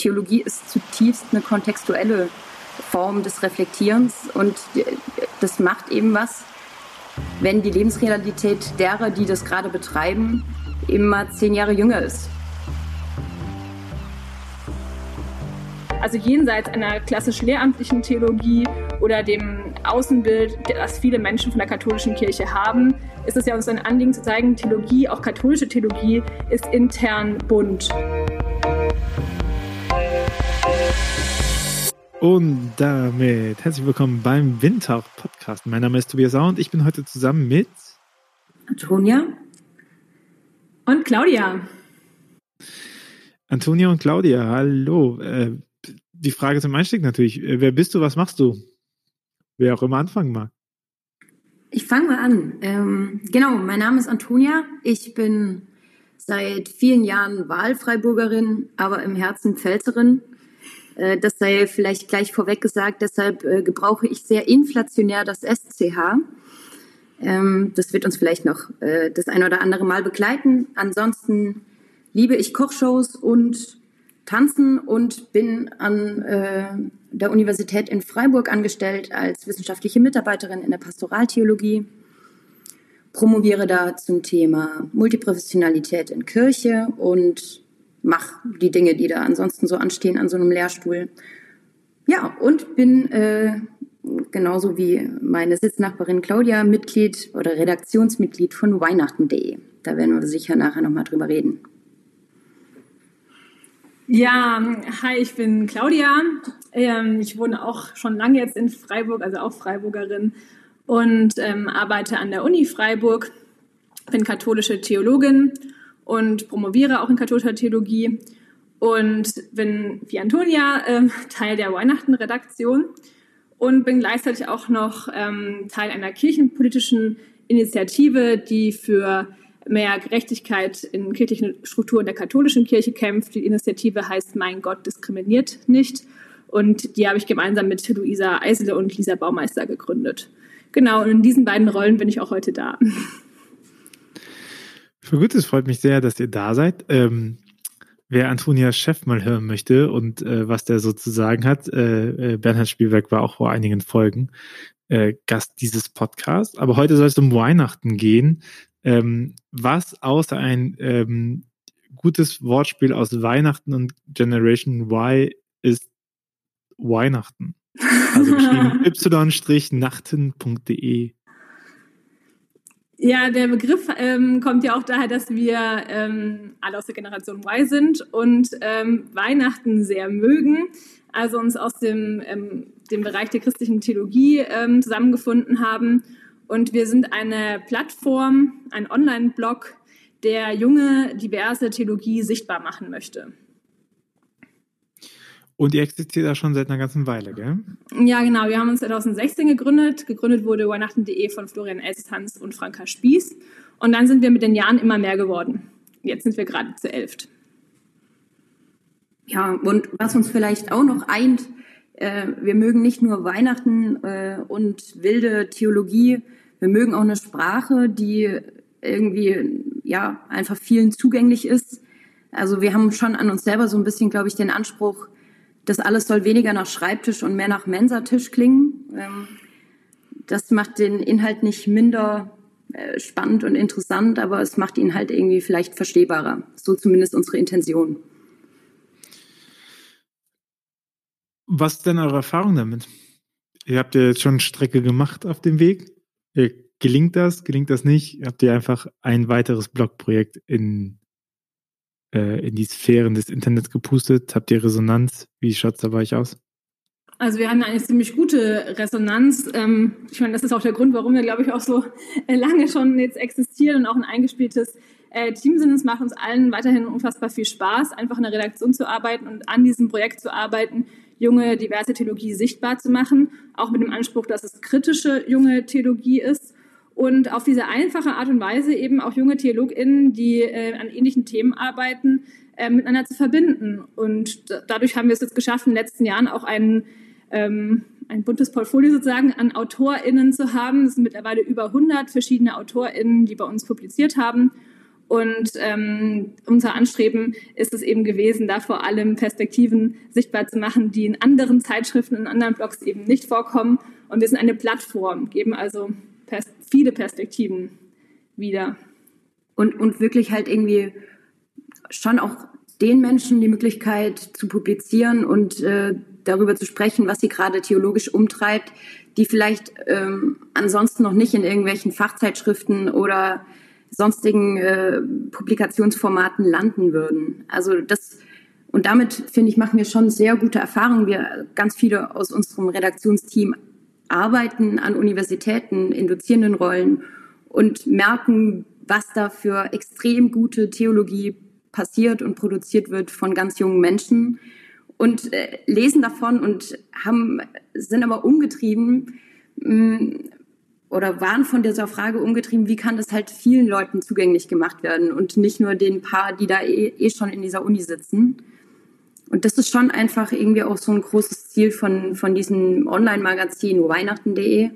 Theologie ist zutiefst eine kontextuelle Form des Reflektierens und das macht eben was, wenn die Lebensrealität derer, die das gerade betreiben, immer zehn Jahre jünger ist. Also jenseits einer klassisch lehramtlichen Theologie oder dem Außenbild, das viele Menschen von der katholischen Kirche haben, ist es ja uns ein Anliegen zu zeigen, Theologie, auch katholische Theologie, ist intern bunt. Und damit herzlich willkommen beim Windhauch Podcast. Mein Name ist Tobias Sau und ich bin heute zusammen mit Antonia und Claudia. Antonia und Claudia, hallo. Äh, die Frage zum Einstieg natürlich. Äh, wer bist du, was machst du? Wer auch immer anfangen mag. Ich fange mal an. Ähm, genau, mein Name ist Antonia. Ich bin seit vielen Jahren Wahlfreiburgerin, aber im Herzen Pfälzerin. Äh, das sei vielleicht gleich vorweg gesagt, deshalb äh, gebrauche ich sehr inflationär das SCH. Ähm, das wird uns vielleicht noch äh, das ein oder andere Mal begleiten. Ansonsten liebe ich Kochshows und Tanzen und bin an der Universität in Freiburg angestellt als wissenschaftliche Mitarbeiterin in der Pastoraltheologie. Promoviere da zum Thema Multiprofessionalität in Kirche und mach die Dinge, die da ansonsten so anstehen an so einem Lehrstuhl. Ja, und bin äh, genauso wie meine Sitznachbarin Claudia Mitglied oder Redaktionsmitglied von Weihnachten.de. Da werden wir sicher nachher nochmal drüber reden. Ja, hi, ich bin Claudia. Ähm, ich wohne auch schon lange jetzt in Freiburg, also auch Freiburgerin und ähm, arbeite an der Uni Freiburg. Bin katholische Theologin und promoviere auch in katholischer Theologie und bin wie Antonia ähm, Teil der Weihnachten-Redaktion und bin gleichzeitig auch noch ähm, Teil einer kirchenpolitischen Initiative, die für mehr Gerechtigkeit in kirchlichen Strukturen der katholischen Kirche kämpft. Die Initiative heißt Mein Gott diskriminiert nicht und die habe ich gemeinsam mit Luisa Eisele und Lisa Baumeister gegründet. Genau, und in diesen beiden Rollen bin ich auch heute da. Für gut, es freut mich sehr, dass ihr da seid. Ähm, wer Antonias Chef mal hören möchte und äh, was der so zu sagen hat, äh, äh, Bernhard Spielberg war auch vor einigen Folgen äh, Gast dieses Podcasts. Aber heute soll es um Weihnachten gehen. Ähm, was außer ein ähm, gutes Wortspiel aus Weihnachten und Generation Y ist Weihnachten? Also geschrieben y-nachten.de. Ja, der Begriff ähm, kommt ja auch daher, dass wir ähm, alle aus der Generation Y sind und ähm, Weihnachten sehr mögen. Also uns aus dem, ähm, dem Bereich der christlichen Theologie ähm, zusammengefunden haben. Und wir sind eine Plattform, ein Online-Blog, der junge, diverse Theologie sichtbar machen möchte. Und ihr existiert da schon seit einer ganzen Weile, gell? Ja, genau. Wir haben uns 2016 gegründet. Gegründet wurde Weihnachten.de von Florian Elstanz und Franka Spieß. Und dann sind wir mit den Jahren immer mehr geworden. Jetzt sind wir gerade zu elft. Ja, und was uns vielleicht auch noch eint, äh, wir mögen nicht nur Weihnachten äh, und wilde Theologie, wir mögen auch eine Sprache, die irgendwie ja einfach vielen zugänglich ist. Also wir haben schon an uns selber so ein bisschen, glaube ich, den Anspruch, das alles soll weniger nach Schreibtisch und mehr nach Mensatisch klingen. Ähm, das macht den Inhalt nicht minder äh, spannend und interessant, aber es macht ihn halt irgendwie vielleicht verstehbarer. So zumindest unsere Intention. Was ist denn eure Erfahrung damit? Ihr habt ja jetzt schon Strecke gemacht auf dem Weg. Gelingt das? Gelingt das nicht? Habt ihr einfach ein weiteres Blogprojekt in äh, in die Sphären des Internets gepustet? Habt ihr Resonanz? Wie schaut es da bei euch aus? Also wir haben eine ziemlich gute Resonanz. Ähm, ich meine, das ist auch der Grund, warum wir, glaube ich, auch so äh, lange schon jetzt existieren und auch ein eingespieltes äh, Team sind. Es macht uns allen weiterhin unfassbar viel Spaß, einfach in der Redaktion zu arbeiten und an diesem Projekt zu arbeiten, junge, diverse Theologie sichtbar zu machen, auch mit dem Anspruch, dass es kritische junge Theologie ist und auf diese einfache Art und Weise eben auch junge TheologInnen, die äh, an ähnlichen Themen arbeiten, äh, miteinander zu verbinden. Und dadurch haben wir es jetzt geschafft, in den letzten Jahren auch ein, ähm, ein buntes Portfolio sozusagen an AutorInnen zu haben. Es sind mittlerweile über 100 verschiedene AutorInnen, die bei uns publiziert haben. Und ähm, unser Anstreben ist es eben gewesen, da vor allem Perspektiven sichtbar zu machen, die in anderen Zeitschriften, in anderen Blogs eben nicht vorkommen. Und wir sind eine Plattform, geben also pers viele Perspektiven wieder. Und, und wirklich halt irgendwie schon auch den Menschen die Möglichkeit zu publizieren und äh, darüber zu sprechen, was sie gerade theologisch umtreibt, die vielleicht ähm, ansonsten noch nicht in irgendwelchen Fachzeitschriften oder sonstigen äh, Publikationsformaten landen würden. Also das und damit finde ich machen wir schon sehr gute Erfahrungen. Wir ganz viele aus unserem Redaktionsteam arbeiten an Universitäten in dozierenden Rollen und merken, was da für extrem gute Theologie passiert und produziert wird von ganz jungen Menschen und äh, lesen davon und haben sind aber umgetrieben mh, mm, oder waren von dieser Frage umgetrieben, wie kann das halt vielen Leuten zugänglich gemacht werden und nicht nur den paar, die da eh, eh schon in dieser Uni sitzen. Und das ist schon einfach irgendwie auch so ein großes Ziel von, von diesem Online-Magazin weihnachten.de,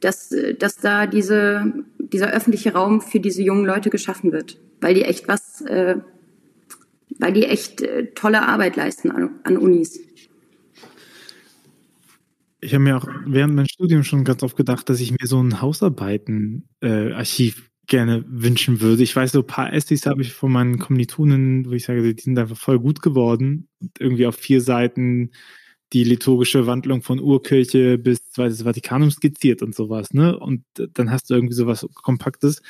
dass, dass da diese, dieser öffentliche Raum für diese jungen Leute geschaffen wird, weil die echt was, äh, weil die echt äh, tolle Arbeit leisten an, an Unis. Ich habe mir auch während meinem Studium schon ganz oft gedacht, dass ich mir so ein Hausarbeiten-Archiv äh, gerne wünschen würde. Ich weiß, so ein paar Essays habe ich von meinen Kommilitonen, wo ich sage, die sind einfach voll gut geworden. Und irgendwie auf vier Seiten die liturgische Wandlung von Urkirche bis Zweites Vatikanum skizziert und sowas, ne? Und dann hast du irgendwie sowas Kompaktes.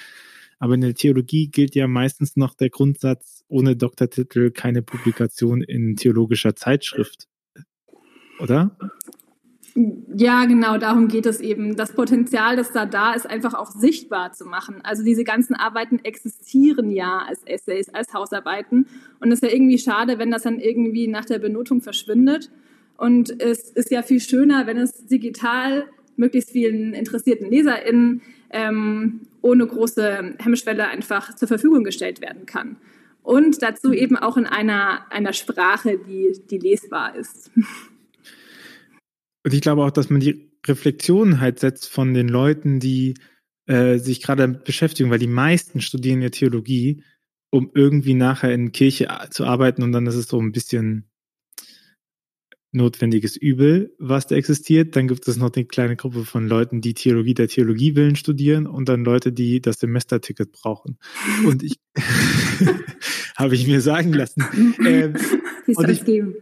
Aber in der Theologie gilt ja meistens noch der Grundsatz, ohne Doktortitel keine Publikation in theologischer Zeitschrift. Oder? Ja, genau, darum geht es eben. Das Potenzial, das da da ist, einfach auch sichtbar zu machen. Also diese ganzen Arbeiten existieren ja als Essays, als Hausarbeiten. Und es ist ja irgendwie schade, wenn das dann irgendwie nach der Benotung verschwindet. Und es ist ja viel schöner, wenn es digital möglichst vielen interessierten LeserInnen ähm, ohne große Hemmschwelle einfach zur Verfügung gestellt werden kann. Und dazu eben auch in einer, einer Sprache, die, die lesbar ist. Und ich glaube auch, dass man die Reflexion halt setzt von den Leuten, die äh, sich gerade beschäftigen, weil die meisten studieren ja Theologie, um irgendwie nachher in Kirche zu arbeiten und dann ist es so ein bisschen notwendiges Übel, was da existiert. Dann gibt es noch eine kleine Gruppe von Leuten, die Theologie der Theologie willen studieren und dann Leute, die das Semesterticket brauchen. Und ich habe ich mir sagen lassen. Ähm, es geben?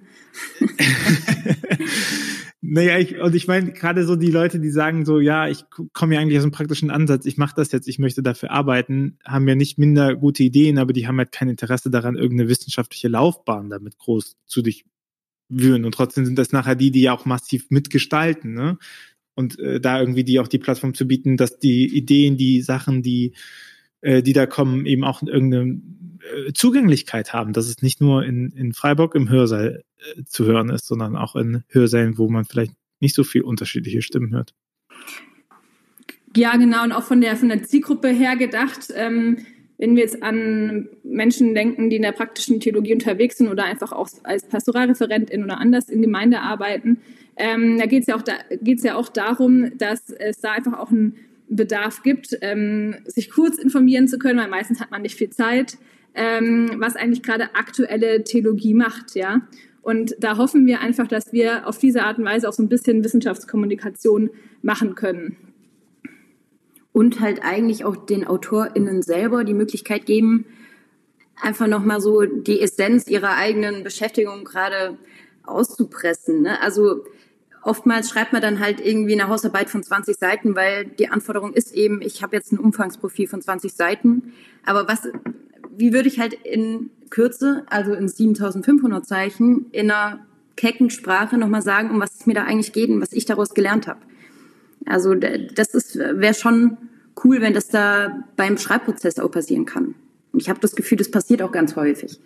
Naja, ich, und ich meine, gerade so die Leute, die sagen so, ja, ich komme ja eigentlich aus einem praktischen Ansatz, ich mache das jetzt, ich möchte dafür arbeiten, haben ja nicht minder gute Ideen, aber die haben halt kein Interesse daran, irgendeine wissenschaftliche Laufbahn damit groß zu durchwühren. Und trotzdem sind das nachher die, die ja auch massiv mitgestalten, ne? Und äh, da irgendwie die auch die Plattform zu bieten, dass die Ideen, die Sachen, die, äh, die da kommen, eben auch irgendeine äh, Zugänglichkeit haben, dass es nicht nur in, in Freiburg im Hörsaal äh, zu hören ist, sondern auch in Hörsälen, wo man vielleicht nicht so viel unterschiedliche Stimmen hört. Ja, genau, und auch von der, von der Zielgruppe her gedacht, ähm, wenn wir jetzt an Menschen denken, die in der praktischen Theologie unterwegs sind oder einfach auch als Pastoralreferentin oder anders in Gemeinde arbeiten, ähm, da geht es ja, auch da, ja auch darum, dass es da einfach auch einen Bedarf gibt, ähm, sich kurz informieren zu können, weil meistens hat man nicht viel Zeit, ähm, was eigentlich gerade aktuelle Theologie macht, ja. Und da hoffen wir einfach, dass wir auf diese Art und Weise auch so ein bisschen Wissenschaftskommunikation machen können. Und halt eigentlich auch den AutorInnen selber die Möglichkeit geben, einfach nochmal so die Essenz ihrer eigenen Beschäftigung gerade auszupressen. Ne? Also oftmals schreibt man dann halt irgendwie eine Hausarbeit von 20 Seiten, weil die Anforderung ist eben, ich habe jetzt ein Umfangsprofil von 20 Seiten. Aber was, wie würde ich halt in Kürze, also in 7500 Zeichen, in einer kecken Sprache nochmal sagen, um was es mir da eigentlich geht und was ich daraus gelernt habe. Also das wäre schon cool, wenn das da beim Schreibprozess auch passieren kann. Und ich habe das Gefühl, das passiert auch ganz häufig.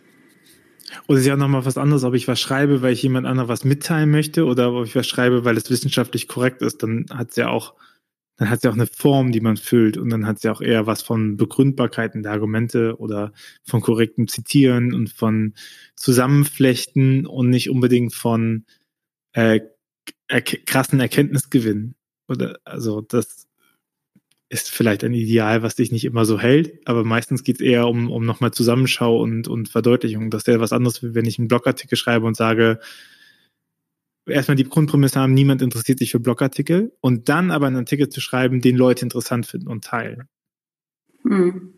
Oder ist ja nochmal was anderes, ob ich was schreibe, weil ich jemand anderem was mitteilen möchte oder ob ich was schreibe, weil es wissenschaftlich korrekt ist, dann hat es ja auch dann hat es ja auch eine Form, die man füllt und dann hat es ja auch eher was von Begründbarkeiten der Argumente oder von korrektem Zitieren und von Zusammenflechten und nicht unbedingt von äh, krassen Erkenntnisgewinn. Oder also das ist vielleicht ein Ideal, was dich nicht immer so hält, aber meistens geht es eher um, um nochmal Zusammenschau und, und Verdeutlichung. Das wäre was anderes, wenn ich einen Blogartikel schreibe und sage, erstmal die Grundprämisse haben, niemand interessiert sich für Blogartikel und dann aber einen Artikel zu schreiben, den Leute interessant finden und teilen. Hm.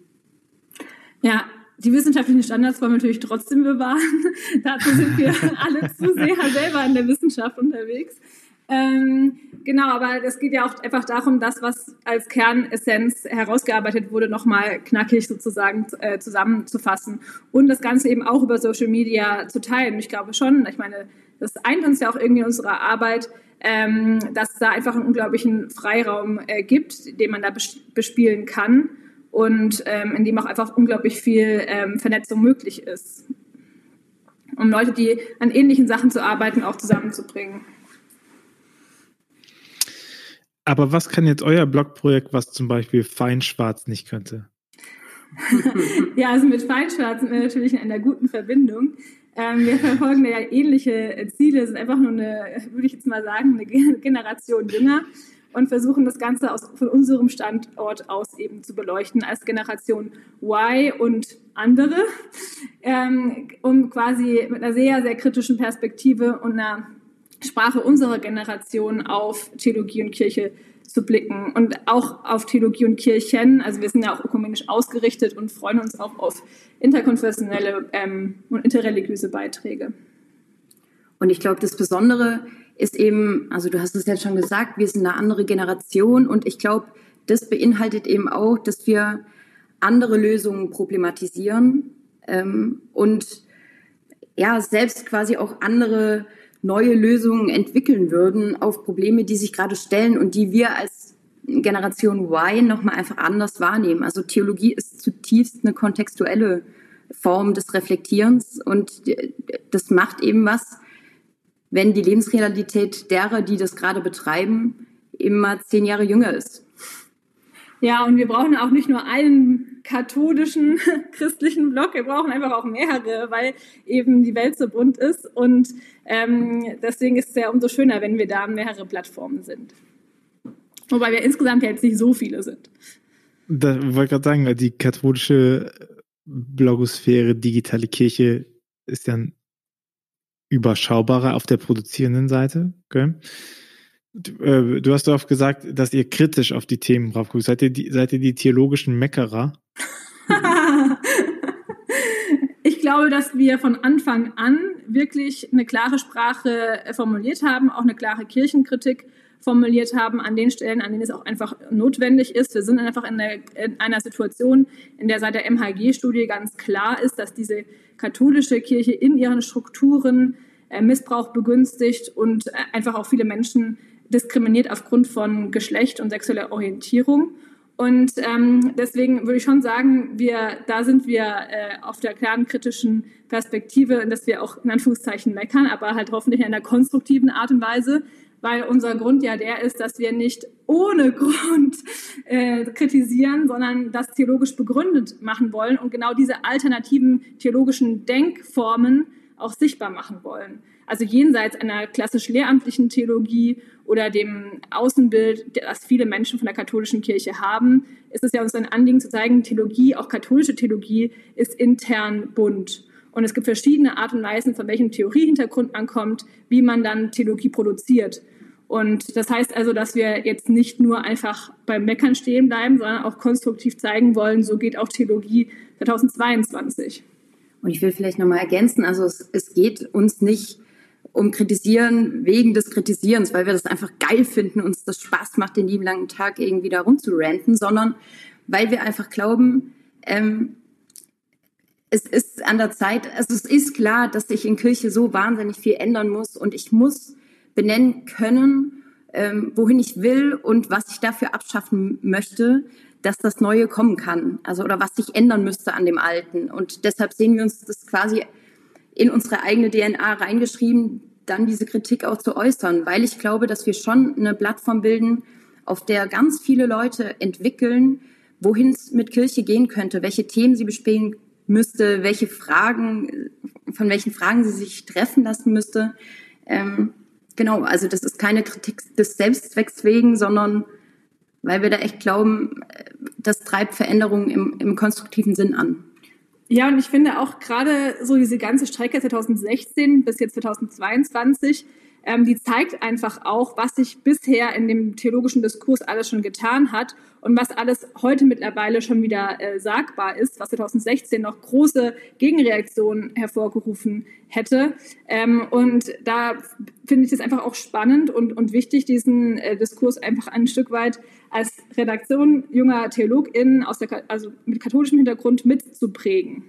Ja, die wissenschaftlichen Standards wollen wir natürlich trotzdem bewahren. Dazu sind wir alle zu sehr selber in der Wissenschaft unterwegs. Ähm, genau, aber es geht ja auch einfach darum, das, was als Kernessenz herausgearbeitet wurde, nochmal knackig sozusagen äh, zusammenzufassen und das Ganze eben auch über Social Media zu teilen. Ich glaube schon, ich meine, das eint uns ja auch irgendwie in unserer Arbeit, ähm, dass es da einfach einen unglaublichen Freiraum äh, gibt, den man da bespielen kann und ähm, in dem auch einfach unglaublich viel ähm, Vernetzung möglich ist, um Leute, die an ähnlichen Sachen zu arbeiten, auch zusammenzubringen. Aber was kann jetzt euer Blogprojekt, was zum Beispiel Feinschwarz nicht könnte? ja, also mit Feinschwarz sind wir natürlich in einer guten Verbindung. Ähm, wir verfolgen ja ähnliche Ziele, sind einfach nur eine, würde ich jetzt mal sagen, eine Generation jünger und versuchen das Ganze aus, von unserem Standort aus eben zu beleuchten als Generation Y und andere, ähm, um quasi mit einer sehr, sehr kritischen Perspektive und einer Sprache unserer Generation auf Theologie und Kirche zu blicken und auch auf Theologie und Kirchen. Also wir sind ja auch ökumenisch ausgerichtet und freuen uns auch auf interkonfessionelle ähm, und interreligiöse Beiträge. Und ich glaube, das Besondere ist eben, also du hast es ja schon gesagt, wir sind eine andere Generation und ich glaube, das beinhaltet eben auch, dass wir andere Lösungen problematisieren ähm, und ja, selbst quasi auch andere neue Lösungen entwickeln würden auf Probleme, die sich gerade stellen und die wir als Generation Y nochmal einfach anders wahrnehmen. Also Theologie ist zutiefst eine kontextuelle Form des Reflektierens und das macht eben was, wenn die Lebensrealität derer, die das gerade betreiben, immer zehn Jahre jünger ist. Ja, und wir brauchen auch nicht nur einen katholischen christlichen Blog, wir brauchen einfach auch mehrere, weil eben die Welt so bunt ist. Und ähm, deswegen ist es ja umso schöner, wenn wir da mehrere Plattformen sind. Wobei wir insgesamt jetzt nicht so viele sind. Da wollte ich gerade sagen, die katholische Blogosphäre, digitale Kirche ist ja überschaubarer auf der produzierenden Seite. Okay? Äh, du hast oft gesagt, dass ihr kritisch auf die Themen drauf guckt. Seid ihr die, seid ihr die theologischen Meckerer? ich glaube, dass wir von Anfang an wirklich eine klare Sprache formuliert haben, auch eine klare Kirchenkritik formuliert haben an den Stellen, an denen es auch einfach notwendig ist. Wir sind einfach in, der, in einer Situation, in der seit der MHG-Studie ganz klar ist, dass diese katholische Kirche in ihren Strukturen äh, Missbrauch begünstigt und äh, einfach auch viele Menschen diskriminiert aufgrund von Geschlecht und sexueller Orientierung. Und ähm, deswegen würde ich schon sagen, wir, da sind wir äh, auf der klaren kritischen Perspektive, dass wir auch in Anführungszeichen meckern, aber halt hoffentlich in einer konstruktiven Art und Weise, weil unser Grund ja der ist, dass wir nicht ohne Grund äh, kritisieren, sondern das theologisch begründet machen wollen und genau diese alternativen theologischen Denkformen auch sichtbar machen wollen. Also jenseits einer klassisch lehramtlichen Theologie oder dem Außenbild, das viele Menschen von der katholischen Kirche haben, ist es ja uns ein Anliegen zu zeigen, Theologie, auch katholische Theologie, ist intern bunt. Und es gibt verschiedene Art und Weisen, von welchem Theoriehintergrund man kommt, wie man dann Theologie produziert. Und das heißt also, dass wir jetzt nicht nur einfach beim Meckern stehen bleiben, sondern auch konstruktiv zeigen wollen, so geht auch Theologie 2022. Und ich will vielleicht nochmal ergänzen, also es, es geht uns nicht um Kritisieren wegen des Kritisierens, weil wir das einfach geil finden, uns das Spaß macht, den lieben langen Tag irgendwie da rumzuranten, sondern weil wir einfach glauben, ähm, es ist an der Zeit, also es ist klar, dass sich in Kirche so wahnsinnig viel ändern muss und ich muss benennen können, ähm, wohin ich will und was ich dafür abschaffen möchte, dass das Neue kommen kann, also oder was sich ändern müsste an dem Alten. Und deshalb sehen wir uns das quasi in unsere eigene DNA reingeschrieben, dann diese Kritik auch zu äußern, weil ich glaube, dass wir schon eine Plattform bilden, auf der ganz viele Leute entwickeln, wohin es mit Kirche gehen könnte, welche Themen sie bespielen müsste, welche Fragen, von welchen Fragen sie sich treffen lassen müsste. Ähm, genau, also das ist keine Kritik des Selbstzwecks wegen, sondern weil wir da echt glauben, das treibt Veränderungen im, im konstruktiven Sinn an. Ja, und ich finde auch gerade so diese ganze Strecke 2016 bis jetzt 2022, ähm, die zeigt einfach auch, was sich bisher in dem theologischen Diskurs alles schon getan hat und was alles heute mittlerweile schon wieder äh, sagbar ist, was 2016 noch große Gegenreaktionen hervorgerufen hätte. Ähm, und da finde ich es einfach auch spannend und, und wichtig, diesen äh, Diskurs einfach ein Stück weit als Redaktion junger TheologInnen aus der, also mit katholischem Hintergrund mitzuprägen.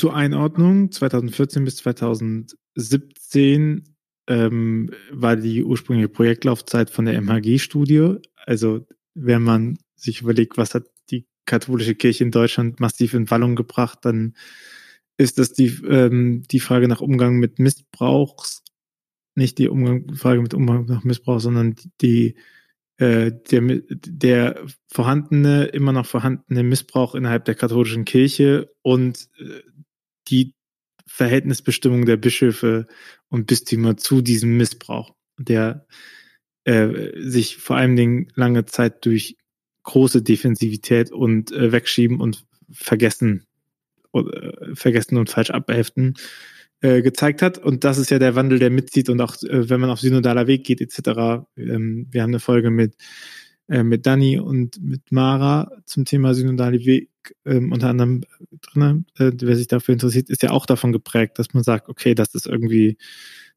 Zur Einordnung, 2014 bis 2017 ähm, war die ursprüngliche Projektlaufzeit von der MHG-Studie. Also wenn man sich überlegt, was hat die katholische Kirche in Deutschland massiv in Wallung gebracht, dann ist das die, ähm, die Frage nach Umgang mit Missbrauchs, nicht die Umgang, Frage mit Umgang nach Missbrauch, sondern die, äh, der, der vorhandene, immer noch vorhandene Missbrauch innerhalb der katholischen Kirche und äh, die Verhältnisbestimmung der Bischöfe und Bistümer zu diesem Missbrauch, der äh, sich vor allen Dingen lange Zeit durch große Defensivität und äh, Wegschieben und Vergessen, äh, Vergessen und falsch abheften äh, gezeigt hat. Und das ist ja der Wandel, der mitzieht und auch, äh, wenn man auf synodaler Weg geht etc. Ähm, wir haben eine Folge mit äh, mit Dani und mit Mara zum Thema synodale Weg ähm, unter anderem drin. Äh, wer sich dafür interessiert, ist ja auch davon geprägt, dass man sagt, okay, das ist irgendwie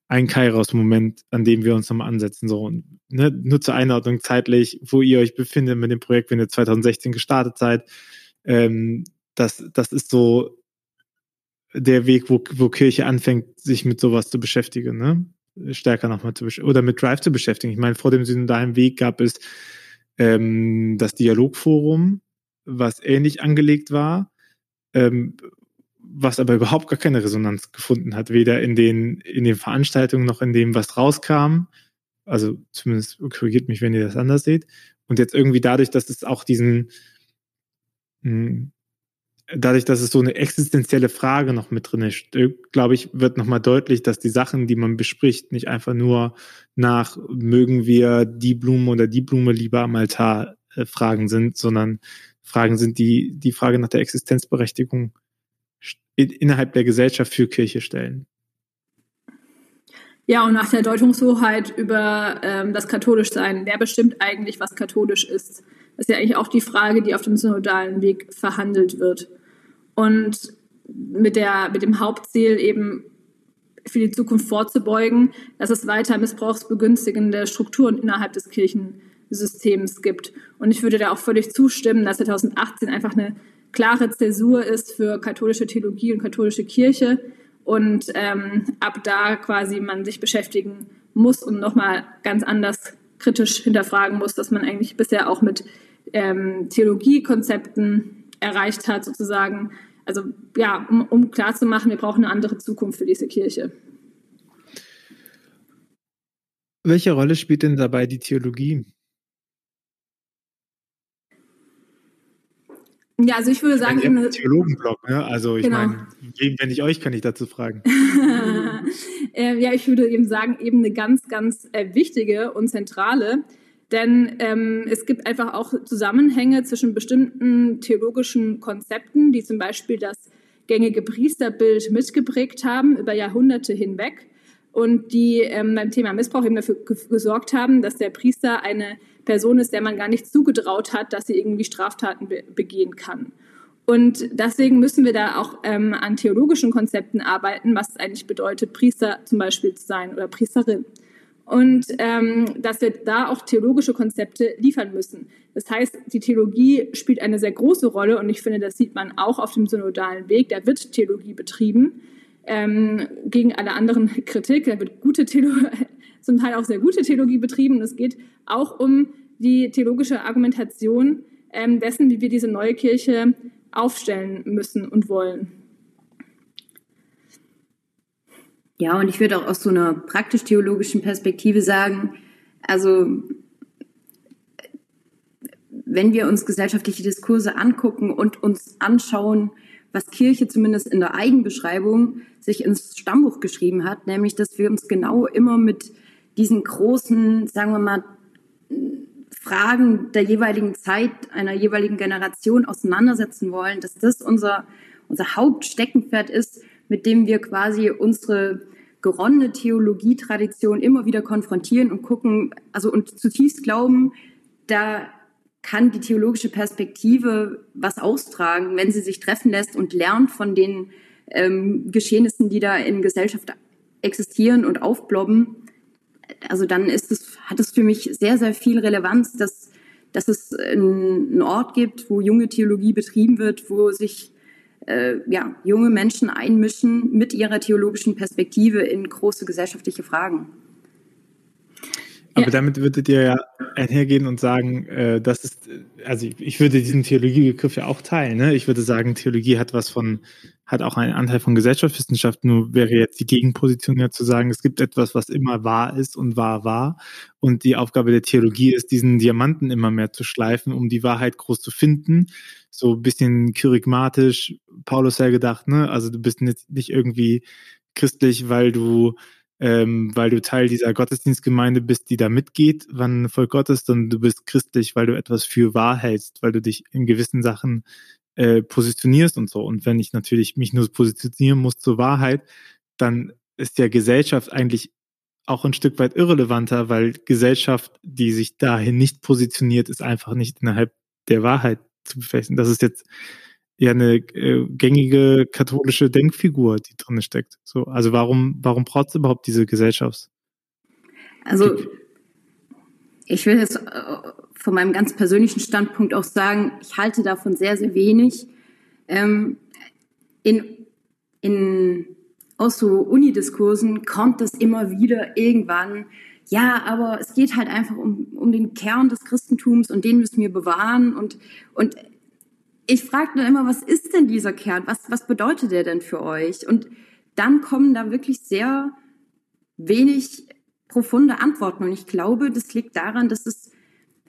ein Kairos-Moment, an dem wir uns nochmal ansetzen. So, und, ne, nur zur Einordnung zeitlich, wo ihr euch befindet mit dem Projekt, wenn ihr 2016 gestartet seid. Ähm, das, das ist so der Weg, wo, wo Kirche anfängt, sich mit sowas zu beschäftigen, ne? Stärker nochmal zu beschäftigen oder mit Drive zu beschäftigen. Ich meine, vor dem synodalen Weg gab es ähm, das Dialogforum, was ähnlich angelegt war, ähm, was aber überhaupt gar keine Resonanz gefunden hat, weder in den, in den Veranstaltungen noch in dem, was rauskam. Also zumindest korrigiert mich, wenn ihr das anders seht. Und jetzt irgendwie dadurch, dass es auch diesen, mh, hm, dadurch, dass es so eine existenzielle Frage noch mit drin ist, glaube ich, wird nochmal deutlich, dass die Sachen, die man bespricht, nicht einfach nur nach mögen wir die Blume oder die Blume lieber am Altar äh, Fragen sind, sondern Fragen sind, die die Frage nach der Existenzberechtigung innerhalb der Gesellschaft für Kirche stellen. Ja, und nach der Deutungshoheit über ähm, das Katholischsein. Wer bestimmt eigentlich, was katholisch ist? Das ist ja eigentlich auch die Frage, die auf dem synodalen Weg verhandelt wird. Und mit, der, mit dem Hauptziel eben für die Zukunft vorzubeugen, dass es weiter missbrauchsbegünstigende Strukturen innerhalb des Kirchensystems gibt. Und ich würde da auch völlig zustimmen, dass 2018 einfach eine klare Zäsur ist für katholische Theologie und katholische Kirche und ähm, ab da quasi man sich beschäftigen muss und nochmal ganz anders kritisch hinterfragen muss, dass man eigentlich bisher auch mit ähm, Theologiekonzepten erreicht hat, sozusagen. Also ja, um, um klarzumachen, wir brauchen eine andere Zukunft für diese Kirche. Welche Rolle spielt denn dabei die Theologie? Ja, also ich würde sagen, ich meine, Theologenblog, ne? Also ich genau. meine, wenn ich euch kann ich dazu fragen. äh, ja, ich würde eben sagen, eben eine ganz, ganz äh, wichtige und zentrale, denn ähm, es gibt einfach auch Zusammenhänge zwischen bestimmten theologischen Konzepten, die zum Beispiel das gängige Priesterbild mitgeprägt haben über Jahrhunderte hinweg und die ähm, beim Thema Missbrauch eben dafür gesorgt haben, dass der Priester eine Person ist, der man gar nicht zugetraut hat, dass sie irgendwie Straftaten be begehen kann. Und deswegen müssen wir da auch ähm, an theologischen Konzepten arbeiten, was es eigentlich bedeutet, Priester zum Beispiel zu sein oder Priesterin. Und ähm, dass wir da auch theologische Konzepte liefern müssen. Das heißt, die Theologie spielt eine sehr große Rolle und ich finde, das sieht man auch auf dem synodalen Weg. Da wird Theologie betrieben ähm, gegen alle anderen Kritik. Da wird gute Theologie, zum Teil auch sehr gute Theologie betrieben. Und es geht auch um die theologische Argumentation ähm, dessen, wie wir diese neue Kirche aufstellen müssen und wollen. Ja, und ich würde auch aus so einer praktisch-theologischen Perspektive sagen, also wenn wir uns gesellschaftliche Diskurse angucken und uns anschauen, was Kirche zumindest in der Eigenbeschreibung sich ins Stammbuch geschrieben hat, nämlich dass wir uns genau immer mit diesen großen, sagen wir mal, Fragen der jeweiligen Zeit, einer jeweiligen Generation auseinandersetzen wollen, dass das unser, unser Hauptsteckenpferd ist, mit dem wir quasi unsere geronnene Theologietradition immer wieder konfrontieren und gucken, also und zutiefst glauben, da kann die theologische Perspektive was austragen, wenn sie sich treffen lässt und lernt von den ähm, Geschehnissen, die da in Gesellschaft existieren und aufblobben. Also dann ist es, hat es für mich sehr, sehr viel Relevanz, dass, dass es einen Ort gibt, wo junge Theologie betrieben wird, wo sich äh, ja, junge Menschen einmischen mit ihrer theologischen Perspektive in große gesellschaftliche Fragen. Aber ja. damit würdet ihr ja einhergehen und sagen, äh, das ist, also ich, ich würde diesen Theologiebegriff ja auch teilen. Ne? Ich würde sagen, Theologie hat was von, hat auch einen Anteil von Gesellschaftswissenschaft. Nur wäre jetzt die Gegenposition ja zu sagen, es gibt etwas, was immer wahr ist und wahr war. Und die Aufgabe der Theologie ist, diesen Diamanten immer mehr zu schleifen, um die Wahrheit groß zu finden. So ein bisschen kyrigmatisch, Paulus ja gedacht, ne? Also du bist nicht, nicht irgendwie christlich, weil du ähm, weil du Teil dieser Gottesdienstgemeinde bist, die da mitgeht, wann Volk Gottes, sondern du bist christlich, weil du etwas für wahr hältst, weil du dich in gewissen Sachen äh, positionierst und so. Und wenn ich natürlich mich nur positionieren muss zur Wahrheit, dann ist ja Gesellschaft eigentlich auch ein Stück weit irrelevanter, weil Gesellschaft, die sich dahin nicht positioniert, ist einfach nicht innerhalb der Wahrheit zu befestigen. Das ist jetzt ja eine äh, gängige katholische Denkfigur, die drin steckt. So, also warum, warum braucht es überhaupt diese Gesellschaft? Also ich will jetzt äh, von meinem ganz persönlichen Standpunkt auch sagen, ich halte davon sehr, sehr wenig. Ähm, in, in, aus so Unidiskursen kommt das immer wieder irgendwann, ja, aber es geht halt einfach um, um den Kern des Christentums und den müssen wir bewahren und, und ich frage dann immer, was ist denn dieser Kern? Was, was bedeutet der denn für euch? Und dann kommen da wirklich sehr wenig profunde Antworten. Und ich glaube, das liegt daran, dass es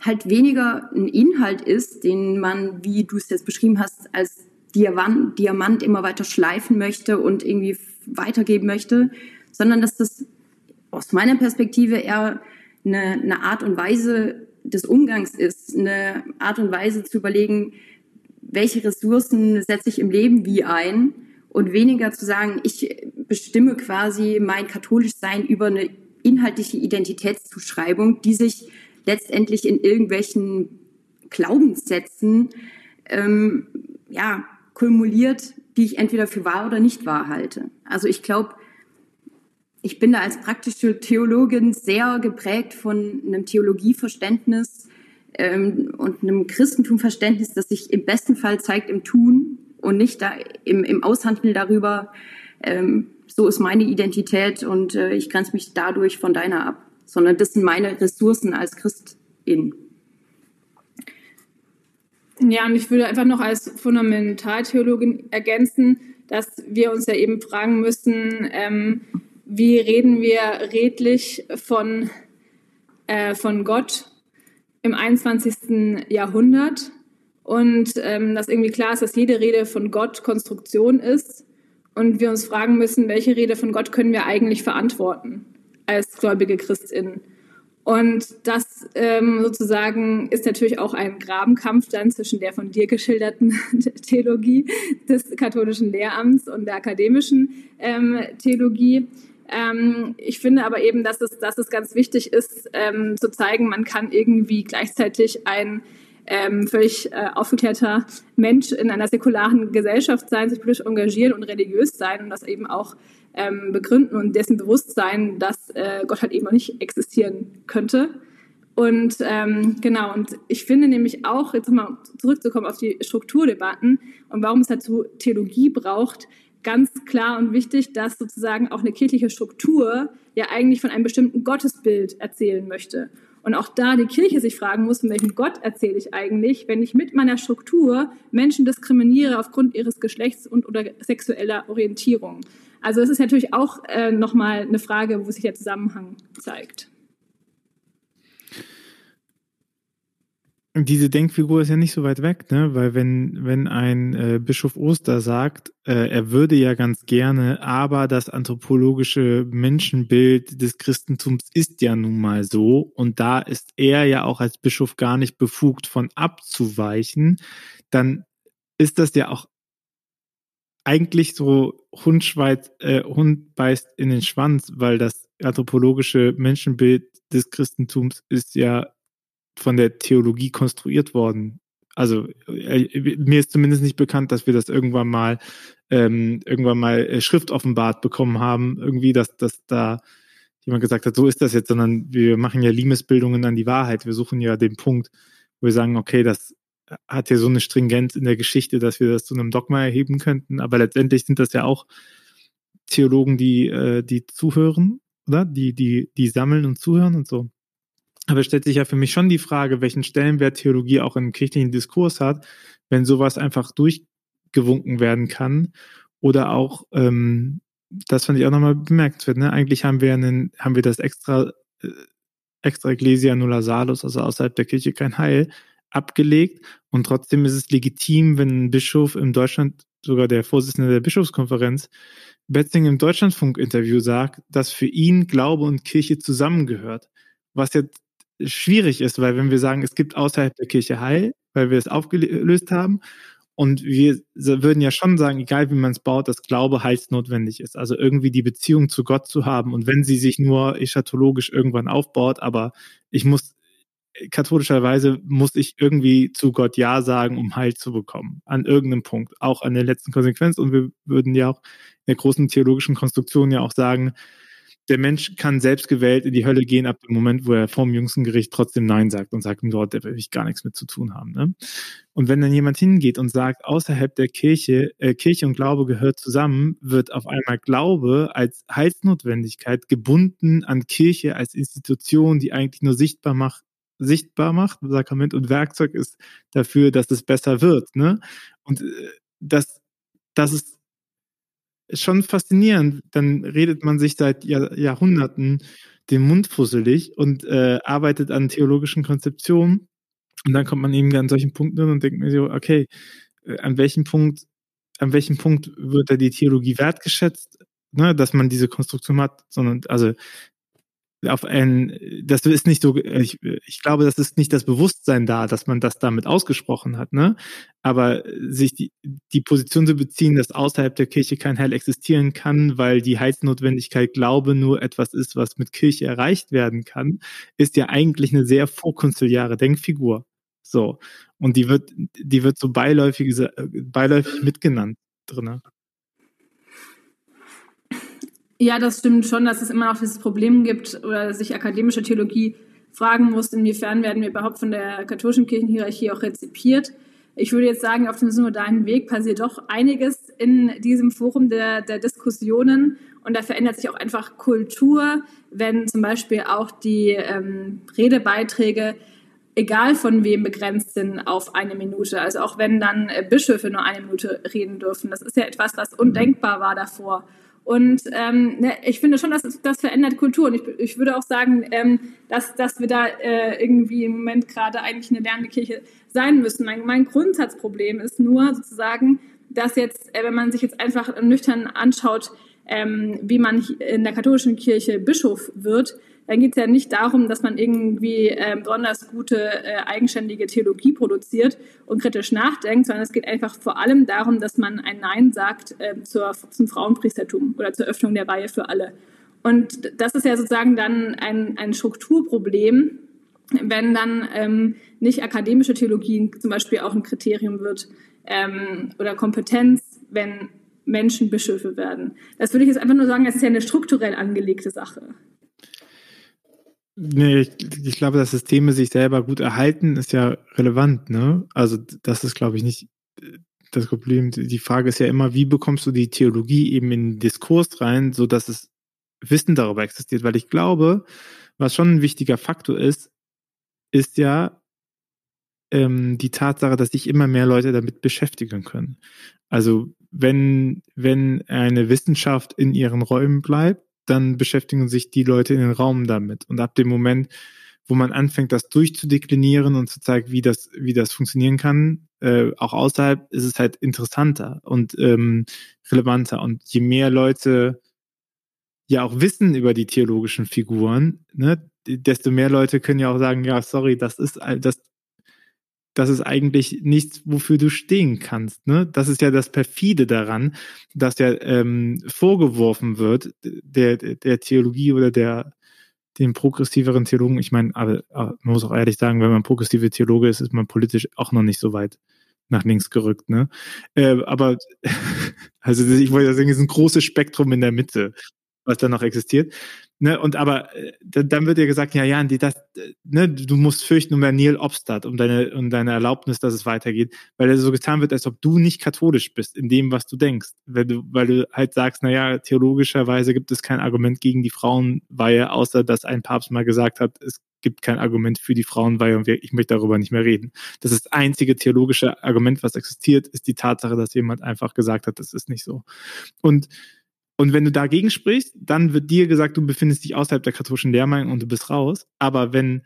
halt weniger ein Inhalt ist, den man, wie du es jetzt beschrieben hast, als Diamant, immer weiter schleifen möchte und irgendwie weitergeben möchte, sondern dass das aus meiner Perspektive eher eine, eine Art und Weise des Umgangs ist, eine Art und Weise zu überlegen, welche Ressourcen setze ich im Leben wie ein und weniger zu sagen, ich bestimme quasi mein Katholischsein über eine inhaltliche Identitätszuschreibung, die sich letztendlich in irgendwelchen Glaubenssätzen ähm, ja, kumuliert, die ich entweder für wahr oder nicht wahr halte. Also ich glaube, ich bin da als praktische Theologin sehr geprägt von einem Theologieverständnis, ähm, und einem Christentumverständnis, das sich im besten Fall zeigt im Tun und nicht da im, im Aushandeln darüber, ähm, so ist meine Identität und äh, ich grenze mich dadurch von deiner ab, sondern das sind meine Ressourcen als Christin. Ja, und ich würde einfach noch als Fundamentaltheologin ergänzen, dass wir uns ja eben fragen müssen, ähm, wie reden wir redlich von, äh, von Gott im 21. Jahrhundert und ähm, dass irgendwie klar ist, dass jede Rede von Gott Konstruktion ist und wir uns fragen müssen, welche Rede von Gott können wir eigentlich verantworten als gläubige Christinnen. Und das ähm, sozusagen ist natürlich auch ein Grabenkampf dann zwischen der von dir geschilderten Theologie des katholischen Lehramts und der akademischen ähm, Theologie. Ähm, ich finde aber eben, dass es, dass es ganz wichtig ist, ähm, zu zeigen, man kann irgendwie gleichzeitig ein ähm, völlig äh, aufgeklärter Mensch in einer säkularen Gesellschaft sein, sich politisch engagieren und religiös sein und das eben auch ähm, begründen und dessen bewusst sein, dass äh, Gott halt eben noch nicht existieren könnte. Und ähm, genau, und ich finde nämlich auch, jetzt nochmal zurückzukommen auf die Strukturdebatten und warum es dazu Theologie braucht, ganz klar und wichtig, dass sozusagen auch eine kirchliche Struktur ja eigentlich von einem bestimmten Gottesbild erzählen möchte. Und auch da die Kirche sich fragen muss, von welchem Gott erzähle ich eigentlich, wenn ich mit meiner Struktur Menschen diskriminiere aufgrund ihres Geschlechts und oder sexueller Orientierung. Also es ist natürlich auch äh, nochmal eine Frage, wo sich der Zusammenhang zeigt. Diese Denkfigur ist ja nicht so weit weg, ne? Weil wenn, wenn ein äh, Bischof Oster sagt, äh, er würde ja ganz gerne, aber das anthropologische Menschenbild des Christentums ist ja nun mal so und da ist er ja auch als Bischof gar nicht befugt von abzuweichen, dann ist das ja auch eigentlich so Hund, schweiz, äh, Hund beißt in den Schwanz, weil das anthropologische Menschenbild des Christentums ist ja von der Theologie konstruiert worden. Also äh, mir ist zumindest nicht bekannt, dass wir das irgendwann mal ähm, irgendwann mal äh, Schrift offenbart bekommen haben, irgendwie, dass, dass da jemand gesagt hat, so ist das jetzt, sondern wir machen ja Limesbildungen an die Wahrheit. Wir suchen ja den Punkt, wo wir sagen, okay, das hat ja so eine Stringenz in der Geschichte, dass wir das zu einem Dogma erheben könnten. Aber letztendlich sind das ja auch Theologen, die, äh, die zuhören, oder? Die, die, die sammeln und zuhören und so. Aber es stellt sich ja für mich schon die Frage, welchen Stellenwert Theologie auch im kirchlichen Diskurs hat, wenn sowas einfach durchgewunken werden kann. Oder auch, ähm, das fand ich auch nochmal bemerkenswert, ne? Eigentlich haben wir einen, haben wir das extra, äh, extra Ecclesia nulla salus, also außerhalb der Kirche kein Heil, abgelegt. Und trotzdem ist es legitim, wenn ein Bischof in Deutschland, sogar der Vorsitzende der Bischofskonferenz, Betzing im Deutschlandfunk-Interview sagt, dass für ihn Glaube und Kirche zusammengehört. Was jetzt schwierig ist, weil wenn wir sagen, es gibt außerhalb der Kirche Heil, weil wir es aufgelöst haben, und wir würden ja schon sagen, egal wie man es baut, dass Glaube heilsnotwendig ist. Also irgendwie die Beziehung zu Gott zu haben. Und wenn sie sich nur eschatologisch irgendwann aufbaut, aber ich muss, katholischerweise muss ich irgendwie zu Gott Ja sagen, um Heil zu bekommen. An irgendeinem Punkt. Auch an der letzten Konsequenz. Und wir würden ja auch in der großen theologischen Konstruktion ja auch sagen, der Mensch kann selbst gewählt in die Hölle gehen ab dem Moment, wo er vorm jüngsten Gericht trotzdem Nein sagt und sagt, dort will ich gar nichts mit zu tun haben. Ne? Und wenn dann jemand hingeht und sagt, außerhalb der Kirche, äh, Kirche und Glaube gehört zusammen, wird auf einmal Glaube als Heilsnotwendigkeit gebunden an Kirche als Institution, die eigentlich nur sichtbar macht, sichtbar macht, Sakrament und Werkzeug ist dafür, dass es besser wird. Ne? Und äh, das, das ist ist schon faszinierend. Dann redet man sich seit Jahr, Jahrhunderten den Mund fusselig und äh, arbeitet an theologischen Konzeptionen. Und dann kommt man eben an solchen Punkten und denkt mir so, okay, äh, an welchem Punkt, an welchem Punkt wird da die Theologie wertgeschätzt, ne, dass man diese Konstruktion hat, sondern also auf ein, das ist nicht so, ich, ich glaube, das ist nicht das Bewusstsein da, dass man das damit ausgesprochen hat, ne? Aber sich die, die Position zu beziehen, dass außerhalb der Kirche kein Heil existieren kann, weil die Heilsnotwendigkeit Glaube nur etwas ist, was mit Kirche erreicht werden kann, ist ja eigentlich eine sehr vorkonziliare Denkfigur. So. Und die wird, die wird so beiläufig, beiläufig mitgenannt drinne. Ja, das stimmt schon, dass es immer noch dieses Problem gibt oder sich akademische Theologie fragen muss, inwiefern werden wir überhaupt von der katholischen Kirchenhierarchie auch rezipiert. Ich würde jetzt sagen, auf dem synodalen Weg passiert doch einiges in diesem Forum der, der Diskussionen und da verändert sich auch einfach Kultur, wenn zum Beispiel auch die ähm, Redebeiträge egal von wem begrenzt sind auf eine Minute. Also auch wenn dann äh, Bischöfe nur eine Minute reden dürfen. Das ist ja etwas, was undenkbar war davor. Und ähm, ne, ich finde schon, dass das verändert Kultur. Und ich, ich würde auch sagen, ähm, dass, dass wir da äh, irgendwie im Moment gerade eigentlich eine lernende Kirche sein müssen. Mein, mein Grundsatzproblem ist nur sozusagen, dass jetzt, äh, wenn man sich jetzt einfach nüchtern anschaut, ähm, wie man in der katholischen Kirche Bischof wird, dann geht es ja nicht darum, dass man irgendwie äh, besonders gute äh, eigenständige Theologie produziert und kritisch nachdenkt, sondern es geht einfach vor allem darum, dass man ein Nein sagt äh, zur, zum Frauenpriestertum oder zur Öffnung der Weihe für alle. Und das ist ja sozusagen dann ein, ein Strukturproblem, wenn dann ähm, nicht akademische Theologie zum Beispiel auch ein Kriterium wird ähm, oder Kompetenz, wenn Menschen Bischöfe werden. Das würde ich jetzt einfach nur sagen, das ist ja eine strukturell angelegte Sache. Nee, ich, ich, glaube, dass Systeme sich selber gut erhalten, ist ja relevant, ne? Also das ist, glaube ich, nicht äh, das Problem. Die Frage ist ja immer, wie bekommst du die Theologie eben in den Diskurs rein, so dass es Wissen darüber existiert? Weil ich glaube, was schon ein wichtiger Faktor ist, ist ja ähm, die Tatsache, dass sich immer mehr Leute damit beschäftigen können. Also wenn, wenn eine Wissenschaft in ihren Räumen bleibt, dann beschäftigen sich die Leute in den Raum damit. Und ab dem Moment, wo man anfängt, das durchzudeklinieren und zu zeigen, wie das, wie das funktionieren kann, äh, auch außerhalb, ist es halt interessanter und ähm, relevanter. Und je mehr Leute ja auch wissen über die theologischen Figuren, ne, desto mehr Leute können ja auch sagen, ja, sorry, das ist das, das ist eigentlich nichts, wofür du stehen kannst. Ne? Das ist ja das perfide daran, dass ja ähm, vorgeworfen wird der der Theologie oder der den progressiveren Theologen. Ich meine, aber, aber man muss auch ehrlich sagen, wenn man progressive Theologe ist, ist man politisch auch noch nicht so weit nach links gerückt, ne? Äh, aber also ich wollte ja sagen, es ist ein großes Spektrum in der Mitte was da noch existiert. Ne, und aber äh, dann wird dir gesagt, ja, ja, die, das, ne, du musst fürchten um dein Neil Obstadt, um deine, um deine Erlaubnis, dass es weitergeht, weil es so getan wird, als ob du nicht katholisch bist in dem, was du denkst. Weil du, weil du halt sagst, na ja, theologischerweise gibt es kein Argument gegen die Frauenweihe, außer dass ein Papst mal gesagt hat, es gibt kein Argument für die Frauenweihe und ich möchte darüber nicht mehr reden. Das ist das einzige theologische Argument, was existiert, ist die Tatsache, dass jemand einfach gesagt hat, das ist nicht so. Und und wenn du dagegen sprichst, dann wird dir gesagt, du befindest dich außerhalb der katholischen Lehrmeinung und du bist raus. Aber wenn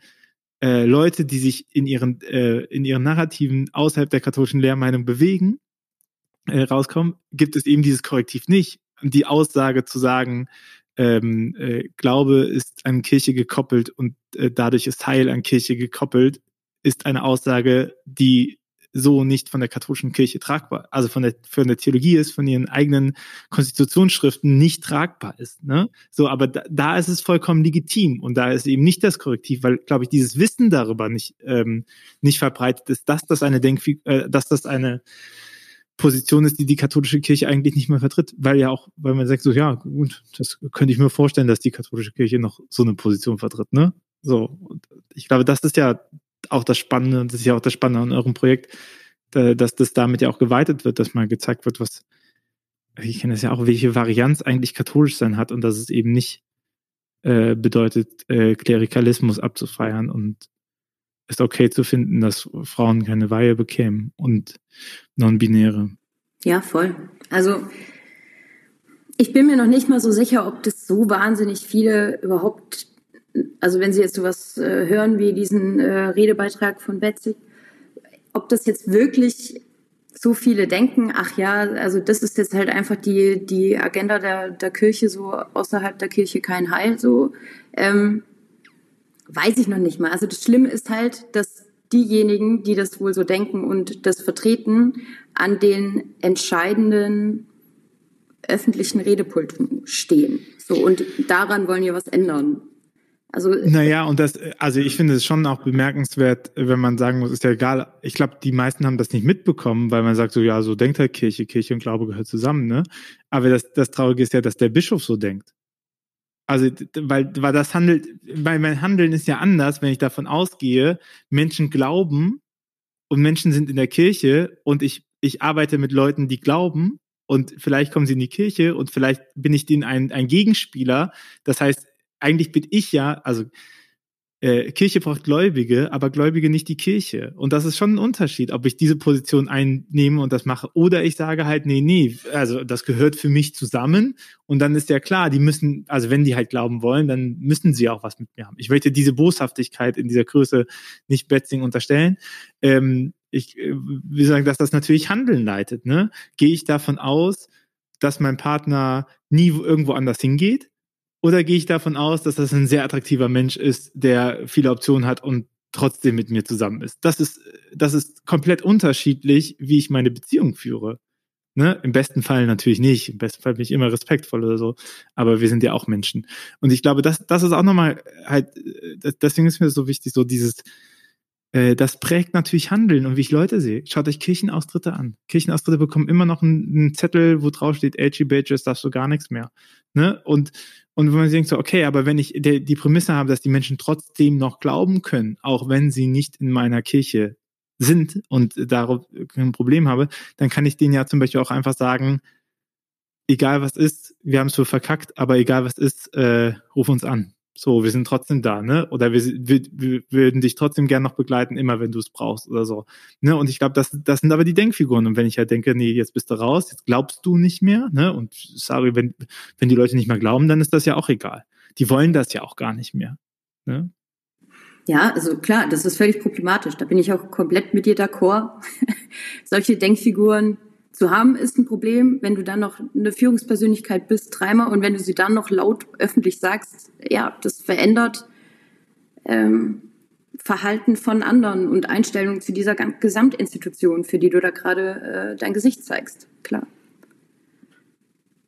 äh, Leute, die sich in ihren, äh, in ihren Narrativen außerhalb der katholischen Lehrmeinung bewegen, äh, rauskommen, gibt es eben dieses Korrektiv nicht. Und die Aussage zu sagen, ähm, äh, Glaube ist an Kirche gekoppelt und äh, dadurch ist Heil an Kirche gekoppelt, ist eine Aussage, die so nicht von der katholischen Kirche tragbar, also von der, von der Theologie ist, von ihren eigenen Konstitutionsschriften nicht tragbar ist. Ne? So, aber da, da ist es vollkommen legitim und da ist eben nicht das Korrektiv, weil, glaube ich, dieses Wissen darüber nicht, ähm, nicht verbreitet ist, dass das eine Denk äh, dass das eine Position ist, die die katholische Kirche eigentlich nicht mehr vertritt, weil ja auch, weil man sagt so, ja, gut, das könnte ich mir vorstellen, dass die katholische Kirche noch so eine Position vertritt, ne? So, ich glaube, das ist ja auch das Spannende, und das ist ja auch das Spannende an eurem Projekt, dass das damit ja auch geweitet wird, dass mal gezeigt wird, was, ich kenne das ja auch, welche Varianz eigentlich katholisch sein hat und dass es eben nicht äh, bedeutet, äh, Klerikalismus abzufeiern und es okay zu finden, dass Frauen keine Weihe bekämen und non-binäre. Ja, voll. Also ich bin mir noch nicht mal so sicher, ob das so wahnsinnig viele überhaupt also wenn Sie jetzt sowas äh, hören wie diesen äh, Redebeitrag von Betsy, ob das jetzt wirklich so viele denken, ach ja, also das ist jetzt halt einfach die, die Agenda der, der Kirche, so außerhalb der Kirche kein Heil, so, ähm, weiß ich noch nicht mal. Also das Schlimme ist halt, dass diejenigen, die das wohl so denken und das vertreten, an den entscheidenden öffentlichen Redepulten stehen. So, und daran wollen wir was ändern. Also naja, und das, also ich finde es schon auch bemerkenswert, wenn man sagen muss, ist ja egal. Ich glaube, die meisten haben das nicht mitbekommen, weil man sagt so, ja, so denkt halt Kirche, Kirche und Glaube gehört zusammen, ne? Aber das, das Traurige ist ja, dass der Bischof so denkt. Also, weil, weil das handelt, weil mein Handeln ist ja anders, wenn ich davon ausgehe, Menschen glauben und Menschen sind in der Kirche und ich, ich arbeite mit Leuten, die glauben und vielleicht kommen sie in die Kirche und vielleicht bin ich denen ein, ein Gegenspieler. Das heißt, eigentlich bin ich ja, also äh, Kirche braucht Gläubige, aber Gläubige nicht die Kirche. Und das ist schon ein Unterschied, ob ich diese Position einnehme und das mache, oder ich sage halt, nee, nee, also das gehört für mich zusammen. Und dann ist ja klar, die müssen, also wenn die halt glauben wollen, dann müssen sie auch was mit mir haben. Ich möchte diese Boshaftigkeit in dieser Größe nicht Betzing unterstellen. Ähm, ich äh, will sagen, dass das natürlich Handeln leitet. Ne? Gehe ich davon aus, dass mein Partner nie irgendwo anders hingeht? Oder gehe ich davon aus, dass das ein sehr attraktiver Mensch ist, der viele Optionen hat und trotzdem mit mir zusammen ist? Das ist, das ist komplett unterschiedlich, wie ich meine Beziehung führe. Ne? Im besten Fall natürlich nicht. Im besten Fall bin ich immer respektvoll oder so. Aber wir sind ja auch Menschen. Und ich glaube, das, das ist auch nochmal halt, deswegen ist mir so wichtig, so dieses, äh, das prägt natürlich Handeln und wie ich Leute sehe. Schaut euch Kirchenaustritte an. Kirchenaustritte bekommen immer noch einen, einen Zettel, wo drauf steht, LG Badges darfst du gar nichts mehr. Ne? Und, und wenn man denkt so, okay, aber wenn ich die, Prämisse habe, dass die Menschen trotzdem noch glauben können, auch wenn sie nicht in meiner Kirche sind und darauf kein Problem habe, dann kann ich denen ja zum Beispiel auch einfach sagen, egal was ist, wir haben es so verkackt, aber egal was ist, äh, ruf uns an. So, wir sind trotzdem da, ne? Oder wir, wir, wir würden dich trotzdem gern noch begleiten, immer wenn du es brauchst oder so. Ne? Und ich glaube, das, das sind aber die Denkfiguren. Und wenn ich halt denke, nee, jetzt bist du raus, jetzt glaubst du nicht mehr, ne? Und sorry, wenn, wenn die Leute nicht mehr glauben, dann ist das ja auch egal. Die wollen das ja auch gar nicht mehr. Ne? Ja, also klar, das ist völlig problematisch. Da bin ich auch komplett mit dir d'accord. Solche Denkfiguren zu haben ist ein Problem, wenn du dann noch eine Führungspersönlichkeit bist, dreimal, und wenn du sie dann noch laut öffentlich sagst, ja, das verändert ähm, Verhalten von anderen und Einstellungen zu dieser Gesamtinstitution, für die du da gerade äh, dein Gesicht zeigst. Klar.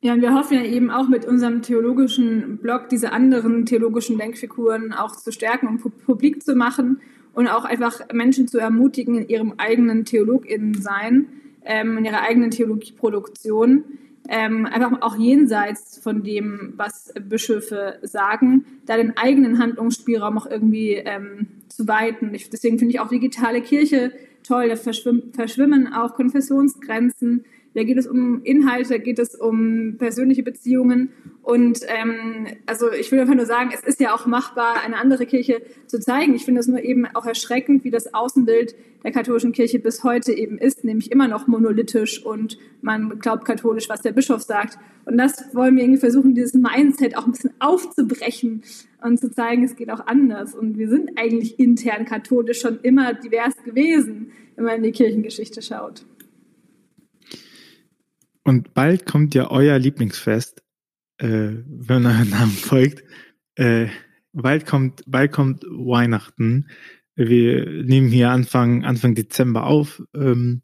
Ja, und wir hoffen ja eben auch mit unserem theologischen Blog diese anderen theologischen Denkfiguren auch zu stärken und publik zu machen und auch einfach Menschen zu ermutigen in ihrem eigenen TheologInnen-Sein, ähm, in ihrer eigenen Theologieproduktion, ähm, einfach auch jenseits von dem, was Bischöfe sagen, da den eigenen Handlungsspielraum auch irgendwie ähm, zu weiten. Ich, deswegen finde ich auch digitale Kirche toll, da verschwimmen, verschwimmen auch Konfessionsgrenzen, da geht es um Inhalte, geht es um persönliche Beziehungen. Und ähm, also ich will einfach nur sagen, es ist ja auch machbar, eine andere Kirche zu zeigen. Ich finde es nur eben auch erschreckend, wie das Außenbild der katholischen Kirche bis heute eben ist, nämlich immer noch monolithisch und man glaubt katholisch, was der Bischof sagt. Und das wollen wir irgendwie versuchen, dieses Mindset auch ein bisschen aufzubrechen und zu zeigen, es geht auch anders. Und wir sind eigentlich intern katholisch schon immer divers gewesen, wenn man in die Kirchengeschichte schaut. Und bald kommt ja euer Lieblingsfest, äh, wenn euer Name folgt. Äh, bald kommt, bald kommt Weihnachten. Wir nehmen hier Anfang, Anfang Dezember auf. Ähm,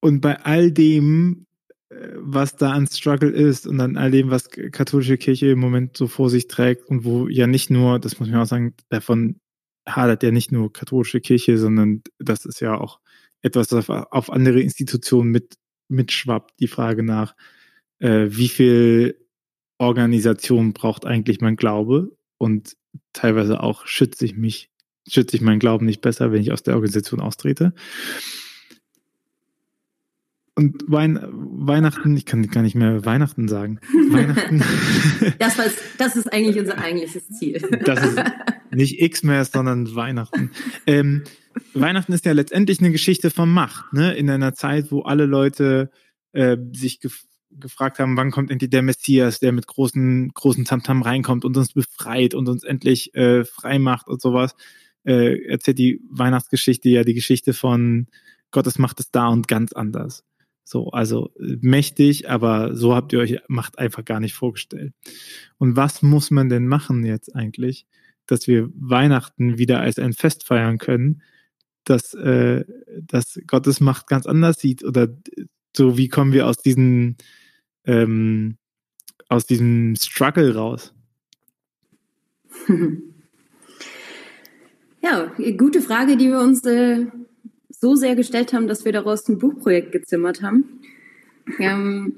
und bei all dem, äh, was da an Struggle ist und an all dem, was katholische Kirche im Moment so vor sich trägt und wo ja nicht nur, das muss man auch sagen, davon hadert ja nicht nur katholische Kirche, sondern das ist ja auch etwas, das auf andere Institutionen mit, mitschwappt, die Frage nach, äh, wie viel Organisation braucht eigentlich mein Glaube und teilweise auch schütze ich mich, schütze ich meinen Glauben nicht besser, wenn ich aus der Organisation austrete. Und Wein, Weihnachten, ich kann gar nicht mehr Weihnachten sagen. Weihnachten. Das, was, das ist eigentlich unser eigentliches Ziel. Das ist nicht X mehr, sondern Weihnachten. Ähm, Weihnachten ist ja letztendlich eine Geschichte von Macht, ne? In einer Zeit, wo alle Leute äh, sich gef gefragt haben, wann kommt endlich der Messias, der mit großen, großen Tamtam reinkommt und uns befreit und uns endlich äh, frei macht und sowas, äh, erzählt die Weihnachtsgeschichte ja die Geschichte von Gottes Macht ist da und ganz anders. So, also mächtig, aber so habt ihr euch Macht einfach gar nicht vorgestellt. Und was muss man denn machen jetzt eigentlich, dass wir Weihnachten wieder als ein Fest feiern können, dass, äh, dass Gottes Macht ganz anders sieht oder so wie kommen wir aus diesem ähm, aus diesem Struggle raus? Ja, gute Frage, die wir uns äh, so sehr gestellt haben, dass wir daraus ein Buchprojekt gezimmert haben. Ähm,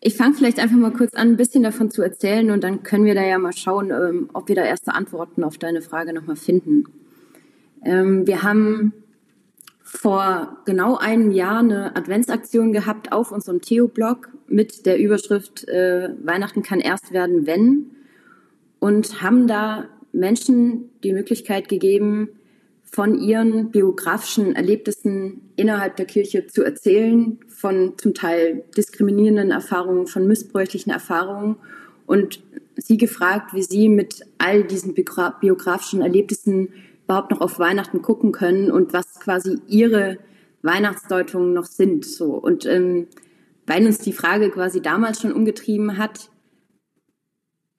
ich fange vielleicht einfach mal kurz an, ein bisschen davon zu erzählen und dann können wir da ja mal schauen, ähm, ob wir da erste Antworten auf deine Frage nochmal finden. Ähm, wir haben vor genau einem Jahr eine Adventsaktion gehabt auf unserem Theo-Blog mit der Überschrift äh, Weihnachten kann erst werden, wenn. Und haben da Menschen die Möglichkeit gegeben, von ihren biografischen Erlebnissen innerhalb der Kirche zu erzählen, von zum Teil diskriminierenden Erfahrungen, von missbräuchlichen Erfahrungen. Und sie gefragt, wie sie mit all diesen biografischen Erlebnissen überhaupt noch auf Weihnachten gucken können und was quasi ihre Weihnachtsdeutungen noch sind. So und ähm, weil uns die Frage quasi damals schon umgetrieben hat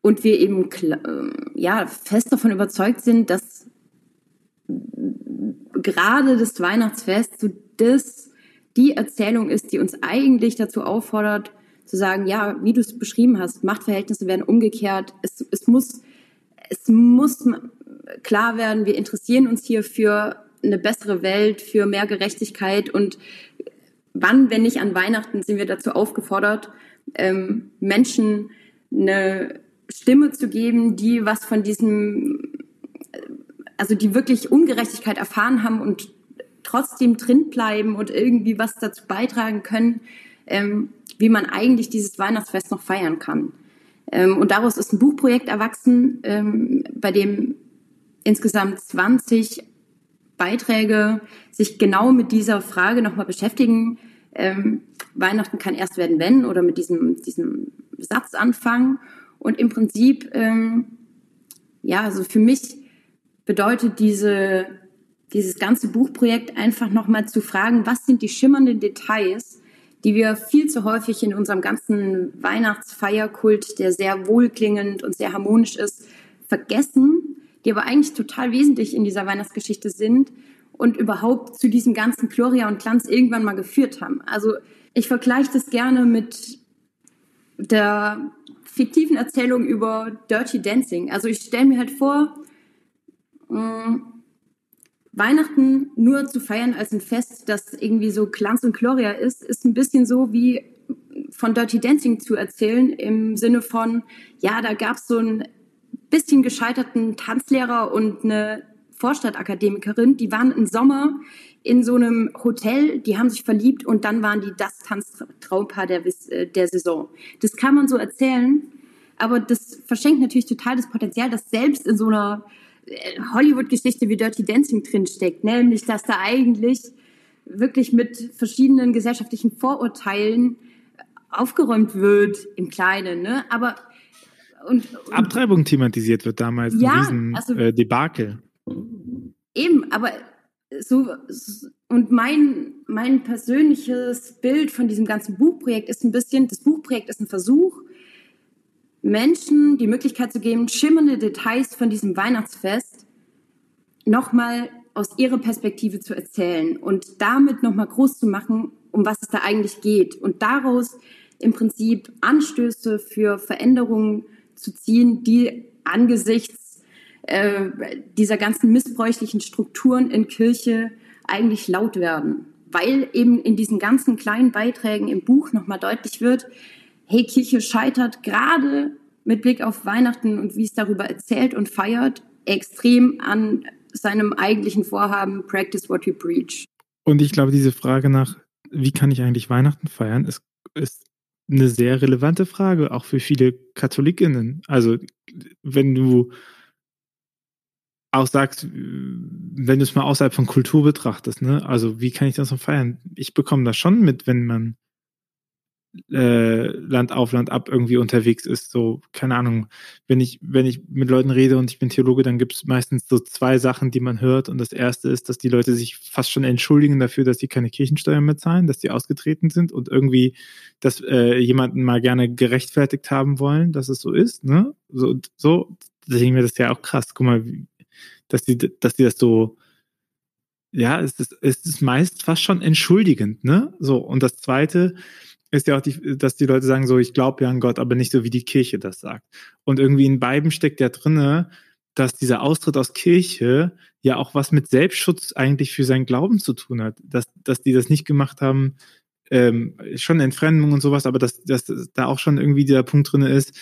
und wir eben äh, ja fest davon überzeugt sind, dass gerade das Weihnachtsfest so das die Erzählung ist, die uns eigentlich dazu auffordert, zu sagen, ja, wie du es beschrieben hast, Machtverhältnisse werden umgekehrt. Es, es, muss, es muss klar werden, wir interessieren uns hier für eine bessere Welt, für mehr Gerechtigkeit und wann, wenn nicht an Weihnachten, sind wir dazu aufgefordert, ähm, Menschen eine Stimme zu geben, die was von diesem also die wirklich Ungerechtigkeit erfahren haben und trotzdem drin bleiben und irgendwie was dazu beitragen können, ähm, wie man eigentlich dieses Weihnachtsfest noch feiern kann. Ähm, und daraus ist ein Buchprojekt erwachsen, ähm, bei dem insgesamt 20 Beiträge sich genau mit dieser Frage nochmal beschäftigen. Ähm, Weihnachten kann erst werden, wenn, oder mit diesem, diesem Satz anfangen. Und im Prinzip, ähm, ja, also für mich bedeutet diese, dieses ganze Buchprojekt einfach nochmal zu fragen, was sind die schimmernden Details, die wir viel zu häufig in unserem ganzen Weihnachtsfeierkult, der sehr wohlklingend und sehr harmonisch ist, vergessen, die aber eigentlich total wesentlich in dieser Weihnachtsgeschichte sind und überhaupt zu diesem ganzen Gloria und Glanz irgendwann mal geführt haben. Also ich vergleiche das gerne mit der fiktiven Erzählung über Dirty Dancing. Also ich stelle mir halt vor, mh, mm, Weihnachten nur zu feiern als ein Fest, das irgendwie so Glanz und Gloria ist, ist ein bisschen so wie von Dirty Dancing zu erzählen im Sinne von, ja, da gab es so einen bisschen gescheiterten Tanzlehrer und eine Vorstadtakademikerin, die waren im Sommer in so einem Hotel, die haben sich verliebt und dann waren die das Tanztraumpaar der, äh, der Saison. Das kann man so erzählen, aber das verschenkt natürlich total das Potenzial, dass selbst in so einer äh, Hollywood-Geschichte wie Dirty Dancing drinsteckt, nämlich dass da eigentlich wirklich mit verschiedenen gesellschaftlichen Vorurteilen aufgeräumt wird im Kleinen, ne? Aber und, und Abtreibung thematisiert wird damals ja, in diesem also, äh, Debakel. Eben, aber so, und mein, mein persönliches Bild von diesem ganzen Buchprojekt ist ein bisschen, das Buchprojekt ist ein Versuch, Menschen die Möglichkeit zu geben, schimmernde Details von diesem Weihnachtsfest nochmal aus ihrer Perspektive zu erzählen und damit nochmal groß zu machen, um was es da eigentlich geht und daraus im Prinzip Anstöße für Veränderungen zu ziehen, die angesichts äh, dieser ganzen missbräuchlichen Strukturen in Kirche eigentlich laut werden. Weil eben in diesen ganzen kleinen Beiträgen im Buch nochmal deutlich wird, hey, Kirche scheitert gerade mit Blick auf Weihnachten und wie es darüber erzählt und feiert, extrem an seinem eigentlichen Vorhaben, practice what you preach. Und ich glaube, diese Frage nach, wie kann ich eigentlich Weihnachten feiern, ist, ist eine sehr relevante Frage, auch für viele Katholikinnen. Also, wenn du auch sagst, wenn du es mal außerhalb von Kultur betrachtest, ne? Also wie kann ich das noch feiern? Ich bekomme das schon mit, wenn man äh, Land auf Land ab irgendwie unterwegs ist. So, keine Ahnung, wenn ich, wenn ich mit Leuten rede und ich bin Theologe, dann gibt es meistens so zwei Sachen, die man hört. Und das erste ist, dass die Leute sich fast schon entschuldigen dafür, dass sie keine Kirchensteuer mehr zahlen, dass sie ausgetreten sind und irgendwie, dass äh, jemanden mal gerne gerechtfertigt haben wollen, dass es so ist. Ne? So, so, deswegen wäre das ja auch krass. Guck mal, wie, dass die, dass die das so, ja, es ist, es ist meist fast schon entschuldigend, ne? So. Und das zweite ist ja auch die, dass die Leute sagen so, ich glaube ja an Gott, aber nicht so, wie die Kirche das sagt. Und irgendwie in beiden steckt ja drinne, dass dieser Austritt aus Kirche ja auch was mit Selbstschutz eigentlich für seinen Glauben zu tun hat. Dass, dass die das nicht gemacht haben, ähm, schon Entfremdung und sowas, aber dass, dass da auch schon irgendwie dieser Punkt drinne ist,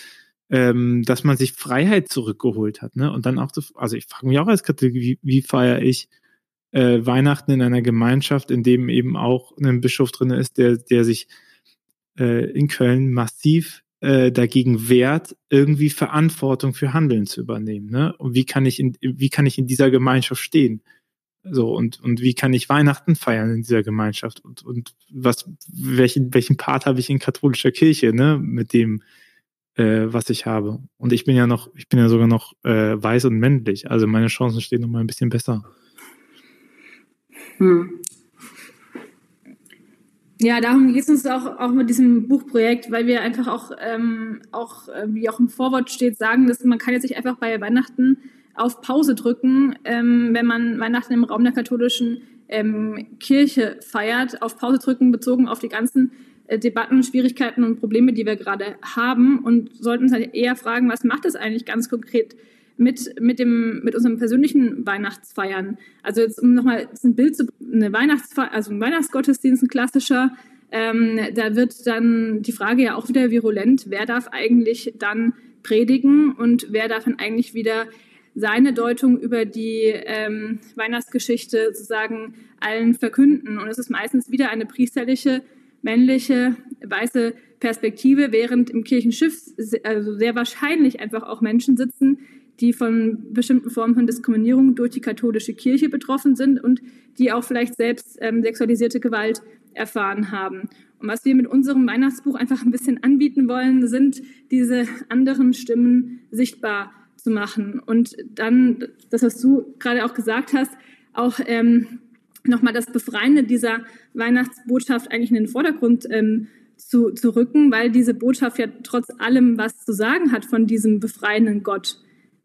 ähm, dass man sich Freiheit zurückgeholt hat. Ne? Und dann auch, zu, also ich frage mich auch als Katholik, wie, wie feiere ich äh, Weihnachten in einer Gemeinschaft, in dem eben auch ein Bischof drin ist, der, der sich äh, in Köln massiv äh, dagegen wehrt, irgendwie Verantwortung für Handeln zu übernehmen. Ne? Und wie kann ich in, wie kann ich in dieser Gemeinschaft stehen? So, und, und wie kann ich Weihnachten feiern in dieser Gemeinschaft? Und, und was, welchen, welchen Part habe ich in katholischer Kirche, ne, mit dem, äh, was ich habe. Und ich bin ja noch, ich bin ja sogar noch äh, weiß und männlich. Also meine Chancen stehen noch mal ein bisschen besser. Hm. Ja, darum geht es uns auch, auch mit diesem Buchprojekt, weil wir einfach auch, ähm, auch, äh, wie auch im Vorwort steht, sagen, dass man kann jetzt nicht einfach bei Weihnachten auf Pause drücken, ähm, wenn man Weihnachten im Raum der katholischen ähm, Kirche feiert, auf Pause drücken, bezogen auf die ganzen äh, Debatten, Schwierigkeiten und Probleme, die wir gerade haben und sollten uns halt eher fragen, was macht es eigentlich ganz konkret mit, mit, dem, mit unserem persönlichen Weihnachtsfeiern? Also jetzt um nochmal ein Bild zu, eine Weihnachtsfeier, also ein Weihnachtsgottesdienst, ein klassischer, ähm, da wird dann die Frage ja auch wieder virulent, wer darf eigentlich dann predigen und wer darf dann eigentlich wieder seine Deutung über die ähm, Weihnachtsgeschichte sozusagen allen verkünden. Und es ist meistens wieder eine priesterliche männliche weiße Perspektive, während im Kirchenschiff also sehr wahrscheinlich einfach auch Menschen sitzen, die von bestimmten Formen von Diskriminierung durch die katholische Kirche betroffen sind und die auch vielleicht selbst ähm, sexualisierte Gewalt erfahren haben. Und was wir mit unserem Weihnachtsbuch einfach ein bisschen anbieten wollen, sind diese anderen Stimmen sichtbar zu machen. Und dann, das, was du gerade auch gesagt hast, auch ähm, nochmal das Befreiende dieser Weihnachtsbotschaft eigentlich in den Vordergrund ähm, zu, zu rücken, weil diese Botschaft ja trotz allem was zu sagen hat von diesem befreienden Gott,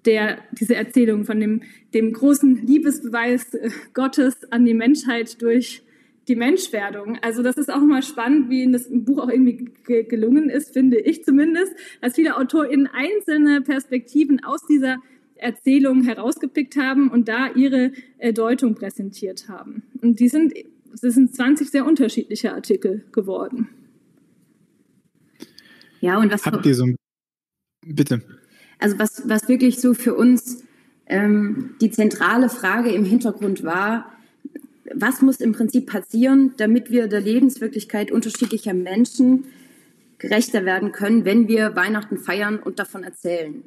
der diese Erzählung von dem, dem großen Liebesbeweis äh, Gottes an die Menschheit durch die Menschwerdung. Also das ist auch mal spannend, wie in das Buch auch irgendwie gelungen ist, finde ich zumindest, dass viele AutorInnen einzelne Perspektiven aus dieser Erzählung herausgepickt haben und da ihre äh, Deutung präsentiert haben. Und die sind, das sind 20 sehr unterschiedliche Artikel geworden. Ja, und was habt ihr so ein bitte? Also was, was wirklich so für uns ähm, die zentrale Frage im Hintergrund war, was muss im Prinzip passieren, damit wir der Lebenswirklichkeit unterschiedlicher Menschen gerechter werden können, wenn wir Weihnachten feiern und davon erzählen.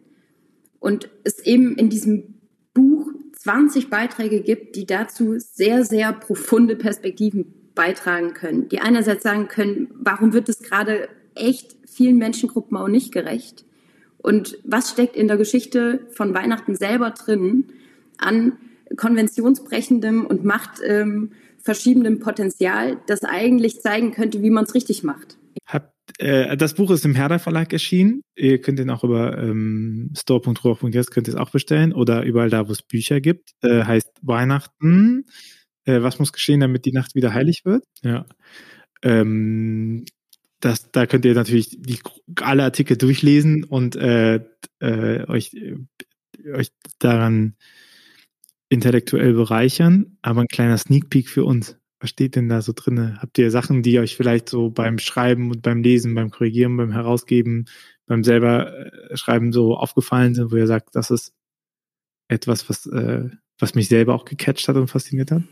Und es eben in diesem Buch 20 Beiträge gibt, die dazu sehr, sehr profunde Perspektiven beitragen können. Die einerseits sagen können, warum wird es gerade echt vielen Menschengruppen auch nicht gerecht? Und was steckt in der Geschichte von Weihnachten selber drin an konventionsbrechendem und machtverschiebendem ähm, Potenzial, das eigentlich zeigen könnte, wie man es richtig macht? Habt, äh, das Buch ist im Herder Verlag erschienen. Ihr könnt ihn auch über ähm, store.ruach.jetzt könnt ihr es auch bestellen oder überall da, wo es Bücher gibt. Äh, heißt Weihnachten. Äh, was muss geschehen, damit die Nacht wieder heilig wird? Ja. Ähm, das, da könnt ihr natürlich die, alle Artikel durchlesen und äh, äh, euch, äh, euch daran intellektuell bereichern. Aber ein kleiner Sneak Peek für uns. Was steht denn da so drinne? Habt ihr Sachen, die euch vielleicht so beim Schreiben und beim Lesen, beim Korrigieren, beim Herausgeben, beim selber äh, Schreiben so aufgefallen sind, wo ihr sagt, das ist etwas, was, äh, was mich selber auch gecatcht hat und fasziniert hat?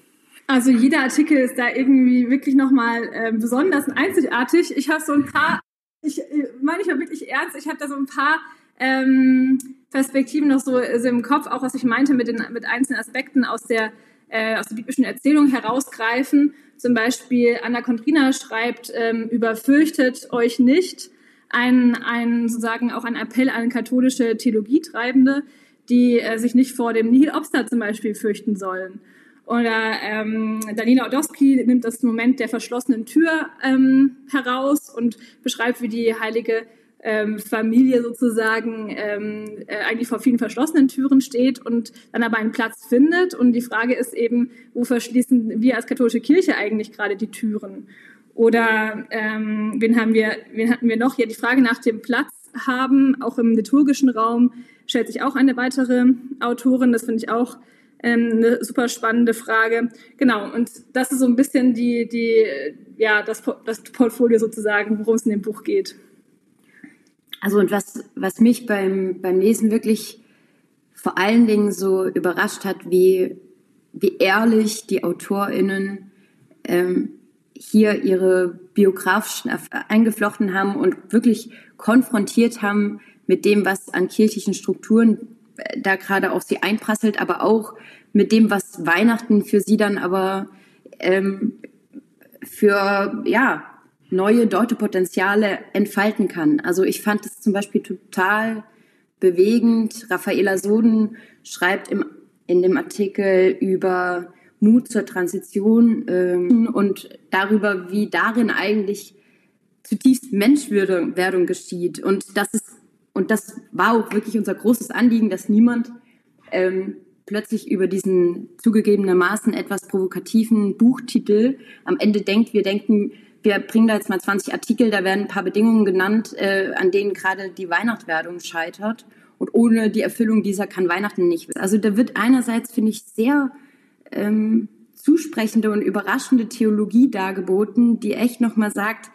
Also jeder Artikel ist da irgendwie wirklich nochmal äh, besonders und einzigartig. Ich habe so ein paar, ich äh, meine ich mal wirklich ernst, ich habe da so ein paar ähm, Perspektiven noch so, so im Kopf, auch was ich meinte mit den mit einzelnen Aspekten aus der äh, aus der biblischen Erzählung herausgreifen. Zum Beispiel Anna Kondrina schreibt ähm, über fürchtet euch nicht, ein, ein sozusagen auch ein Appell an katholische Theologietreibende, die äh, sich nicht vor dem Nihil Obster zum Beispiel fürchten sollen. Oder ähm, Daniela Odowski nimmt das Moment der verschlossenen Tür ähm, heraus und beschreibt, wie die heilige ähm, Familie sozusagen ähm, äh, eigentlich vor vielen verschlossenen Türen steht und dann aber einen Platz findet. Und die Frage ist eben, wo verschließen wir als katholische Kirche eigentlich gerade die Türen? Oder ähm, wen haben wir, wen hatten wir noch? Ja, die Frage nach dem Platz haben, auch im liturgischen Raum, stellt sich auch eine weitere Autorin. Das finde ich auch ähm, eine super spannende Frage. Genau, und das ist so ein bisschen die, die, ja, das, das Portfolio sozusagen, worum es in dem Buch geht. Also und was, was mich beim, beim Lesen wirklich vor allen Dingen so überrascht hat, wie, wie ehrlich die AutorInnen ähm, hier ihre biografischen eingeflochten haben und wirklich konfrontiert haben mit dem, was an kirchlichen Strukturen da gerade auf sie einprasselt, aber auch mit dem, was Weihnachten für sie dann aber ähm, für ja neue Deutepotenziale entfalten kann. Also ich fand es zum Beispiel total bewegend. Raffaela Soden schreibt im, in dem Artikel über Mut zur Transition ähm, und darüber, wie darin eigentlich zutiefst Menschwerdung geschieht. Und das ist und das war auch wirklich unser großes Anliegen, dass niemand ähm, plötzlich über diesen zugegebenermaßen etwas provokativen Buchtitel am Ende denkt, wir denken, wir bringen da jetzt mal 20 Artikel, da werden ein paar Bedingungen genannt, äh, an denen gerade die Weihnachtswerdung scheitert. Und ohne die Erfüllung dieser kann Weihnachten nicht. Also da wird einerseits, finde ich, sehr ähm, zusprechende und überraschende Theologie dargeboten, die echt nochmal sagt,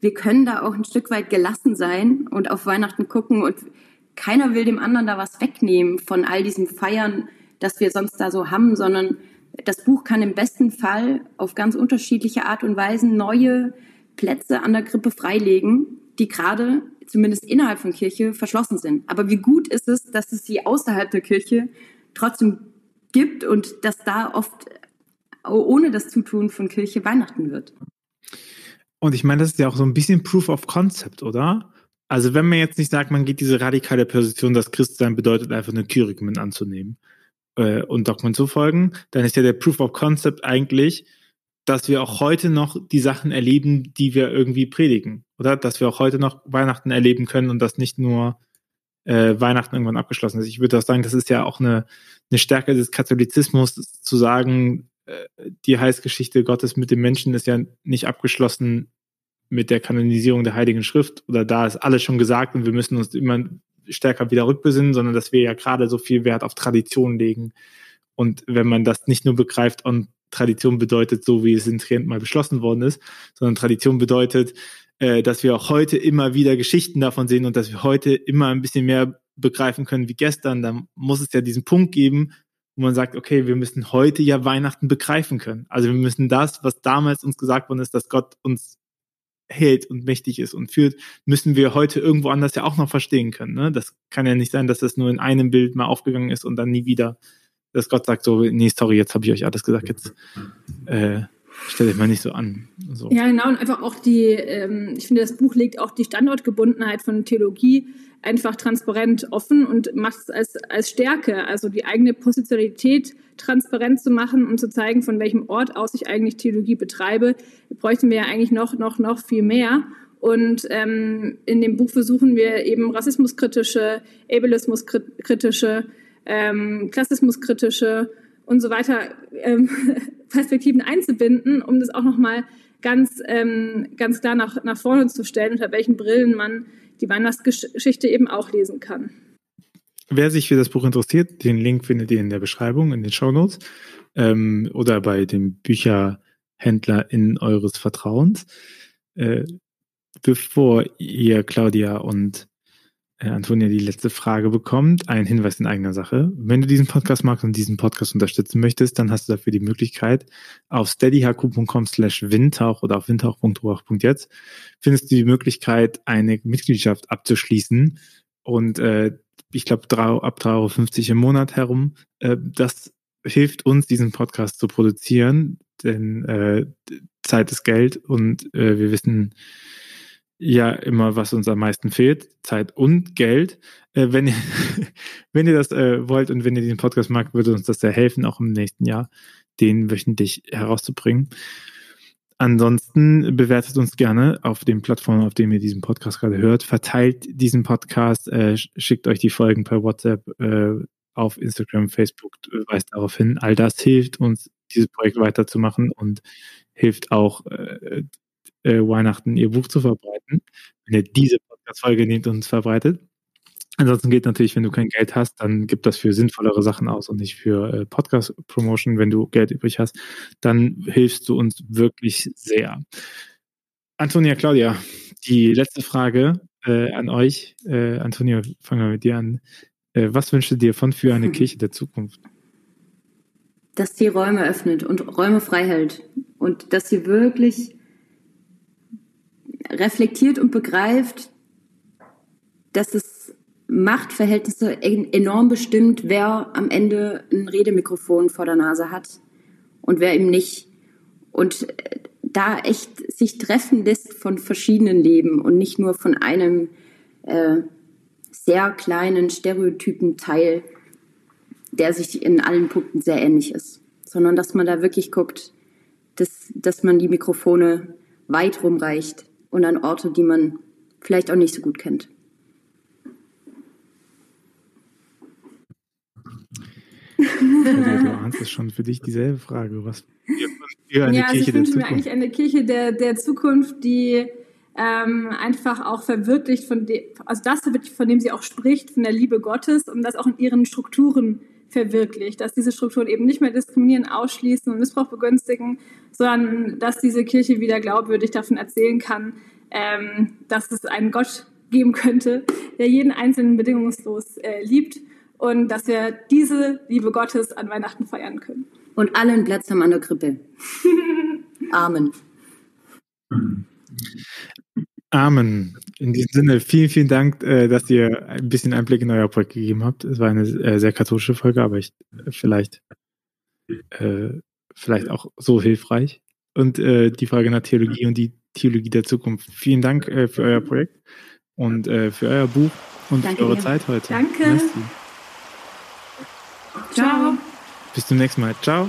wir können da auch ein Stück weit gelassen sein und auf Weihnachten gucken und keiner will dem anderen da was wegnehmen von all diesem Feiern, das wir sonst da so haben, sondern das Buch kann im besten Fall auf ganz unterschiedliche Art und Weise neue Plätze an der Krippe freilegen, die gerade zumindest innerhalb von Kirche verschlossen sind. Aber wie gut ist es, dass es sie außerhalb der Kirche trotzdem gibt und dass da oft ohne das Zutun von Kirche Weihnachten wird. Und ich meine, das ist ja auch so ein bisschen Proof of Concept, oder? Also wenn man jetzt nicht sagt, man geht diese radikale Position, dass Christsein bedeutet, einfach eine Curriculum anzunehmen äh, und Dogmen zu folgen, dann ist ja der Proof of Concept eigentlich, dass wir auch heute noch die Sachen erleben, die wir irgendwie predigen, oder? Dass wir auch heute noch Weihnachten erleben können und das nicht nur äh, Weihnachten irgendwann abgeschlossen ist. Ich würde auch sagen, das ist ja auch eine, eine Stärke des Katholizismus, zu sagen, die Heilsgeschichte Gottes mit dem Menschen ist ja nicht abgeschlossen mit der Kanonisierung der Heiligen Schrift oder da ist alles schon gesagt und wir müssen uns immer stärker wieder rückbesinnen, sondern dass wir ja gerade so viel Wert auf Tradition legen. Und wenn man das nicht nur begreift und Tradition bedeutet, so wie es in Trient mal beschlossen worden ist, sondern Tradition bedeutet, äh, dass wir auch heute immer wieder Geschichten davon sehen und dass wir heute immer ein bisschen mehr begreifen können wie gestern. Dann muss es ja diesen Punkt geben, wo man sagt, okay, wir müssen heute ja Weihnachten begreifen können. Also wir müssen das, was damals uns gesagt worden ist, dass Gott uns hält und mächtig ist und führt, müssen wir heute irgendwo anders ja auch noch verstehen können. Ne? Das kann ja nicht sein, dass das nur in einem Bild mal aufgegangen ist und dann nie wieder dass Gott sagt so, nee, sorry, jetzt habe ich euch alles gesagt, jetzt äh, stellt euch mal nicht so an. So. Ja, genau, und einfach auch die, ähm, ich finde, das Buch legt auch die Standortgebundenheit von Theologie einfach transparent offen und macht es als, als Stärke, also die eigene Positionalität transparent zu machen und zu zeigen, von welchem Ort aus ich eigentlich Theologie betreibe, bräuchten wir ja eigentlich noch, noch, noch viel mehr. Und ähm, in dem Buch versuchen wir eben rassismuskritische, ableismuskritische ähm, klassismuskritische und so weiter ähm, Perspektiven einzubinden, um das auch nochmal ganz, ähm, ganz klar nach, nach vorne zu stellen, unter welchen Brillen man die Weihnachtsgeschichte eben auch lesen kann. Wer sich für das Buch interessiert, den Link findet ihr in der Beschreibung, in den Show Notes ähm, oder bei dem Bücherhändler in eures Vertrauens. Äh, bevor ihr Claudia und Antonia die letzte Frage bekommt. Ein Hinweis in eigener Sache. Wenn du diesen Podcast magst und diesen Podcast unterstützen möchtest, dann hast du dafür die Möglichkeit, auf steadyhq.com slash windtauch oder auf windtauch.ruach.jetzt findest du die Möglichkeit, eine Mitgliedschaft abzuschließen. Und äh, ich glaube, ab 3,50 Euro im Monat herum. Äh, das hilft uns, diesen Podcast zu produzieren, denn äh, Zeit ist Geld und äh, wir wissen, ja immer, was uns am meisten fehlt, Zeit und Geld. Äh, wenn, ihr, wenn ihr das äh, wollt und wenn ihr diesen Podcast mag, würde uns das sehr helfen, auch im nächsten Jahr den wöchentlich herauszubringen. Ansonsten bewertet uns gerne auf den Plattformen, auf denen ihr diesen Podcast gerade hört. Verteilt diesen Podcast, äh, schickt euch die Folgen per WhatsApp, äh, auf Instagram, Facebook, weist darauf hin. All das hilft uns, dieses Projekt weiterzumachen und hilft auch, äh, Weihnachten ihr Buch zu verbreiten. Wenn ihr diese Podcast-Folge nehmt und uns verbreitet. Ansonsten geht natürlich, wenn du kein Geld hast, dann gib das für sinnvollere Sachen aus und nicht für äh, Podcast-Promotion. Wenn du Geld übrig hast, dann hilfst du uns wirklich sehr. Antonia, Claudia, die letzte Frage äh, an euch. Äh, Antonia, fangen wir mit dir an. Äh, was wünschst du dir von für eine hm. Kirche der Zukunft? Dass sie Räume öffnet und Räume frei hält und dass sie wirklich reflektiert und begreift, dass es Machtverhältnisse enorm bestimmt, wer am Ende ein Redemikrofon vor der Nase hat und wer eben nicht. Und äh, da echt sich treffen lässt von verschiedenen Leben und nicht nur von einem äh, sehr kleinen stereotypen Teil, der sich in allen Punkten sehr ähnlich ist, sondern dass man da wirklich guckt, dass, dass man die Mikrofone weit rumreicht und an Orte, die man vielleicht auch nicht so gut kennt. du ahnst es schon für dich dieselbe Frage. Was für eine ja, also Kirche ich wünsche mir eigentlich eine Kirche der, der Zukunft, die ähm, einfach auch verwirklicht, von dem, also das, von dem sie auch spricht, von der Liebe Gottes und das auch in ihren Strukturen verwirklicht, dass diese Strukturen eben nicht mehr diskriminieren, ausschließen und Missbrauch begünstigen, sondern dass diese Kirche wieder glaubwürdig davon erzählen kann, ähm, dass es einen Gott geben könnte, der jeden Einzelnen bedingungslos äh, liebt und dass wir diese Liebe Gottes an Weihnachten feiern können. Und alle einen Platz haben an der Krippe. Amen. Amen. In diesem Sinne, vielen, vielen Dank, äh, dass ihr ein bisschen Einblick in euer Projekt gegeben habt. Es war eine äh, sehr katholische Folge, aber ich äh, vielleicht, äh, vielleicht auch so hilfreich. Und äh, die Frage nach Theologie und die Theologie der Zukunft. Vielen Dank äh, für euer Projekt. und für euer Buch und Danke für eure dir. Zeit heute. Danke. Merci. Ciao. Bis zum nächsten Mal. Ciao.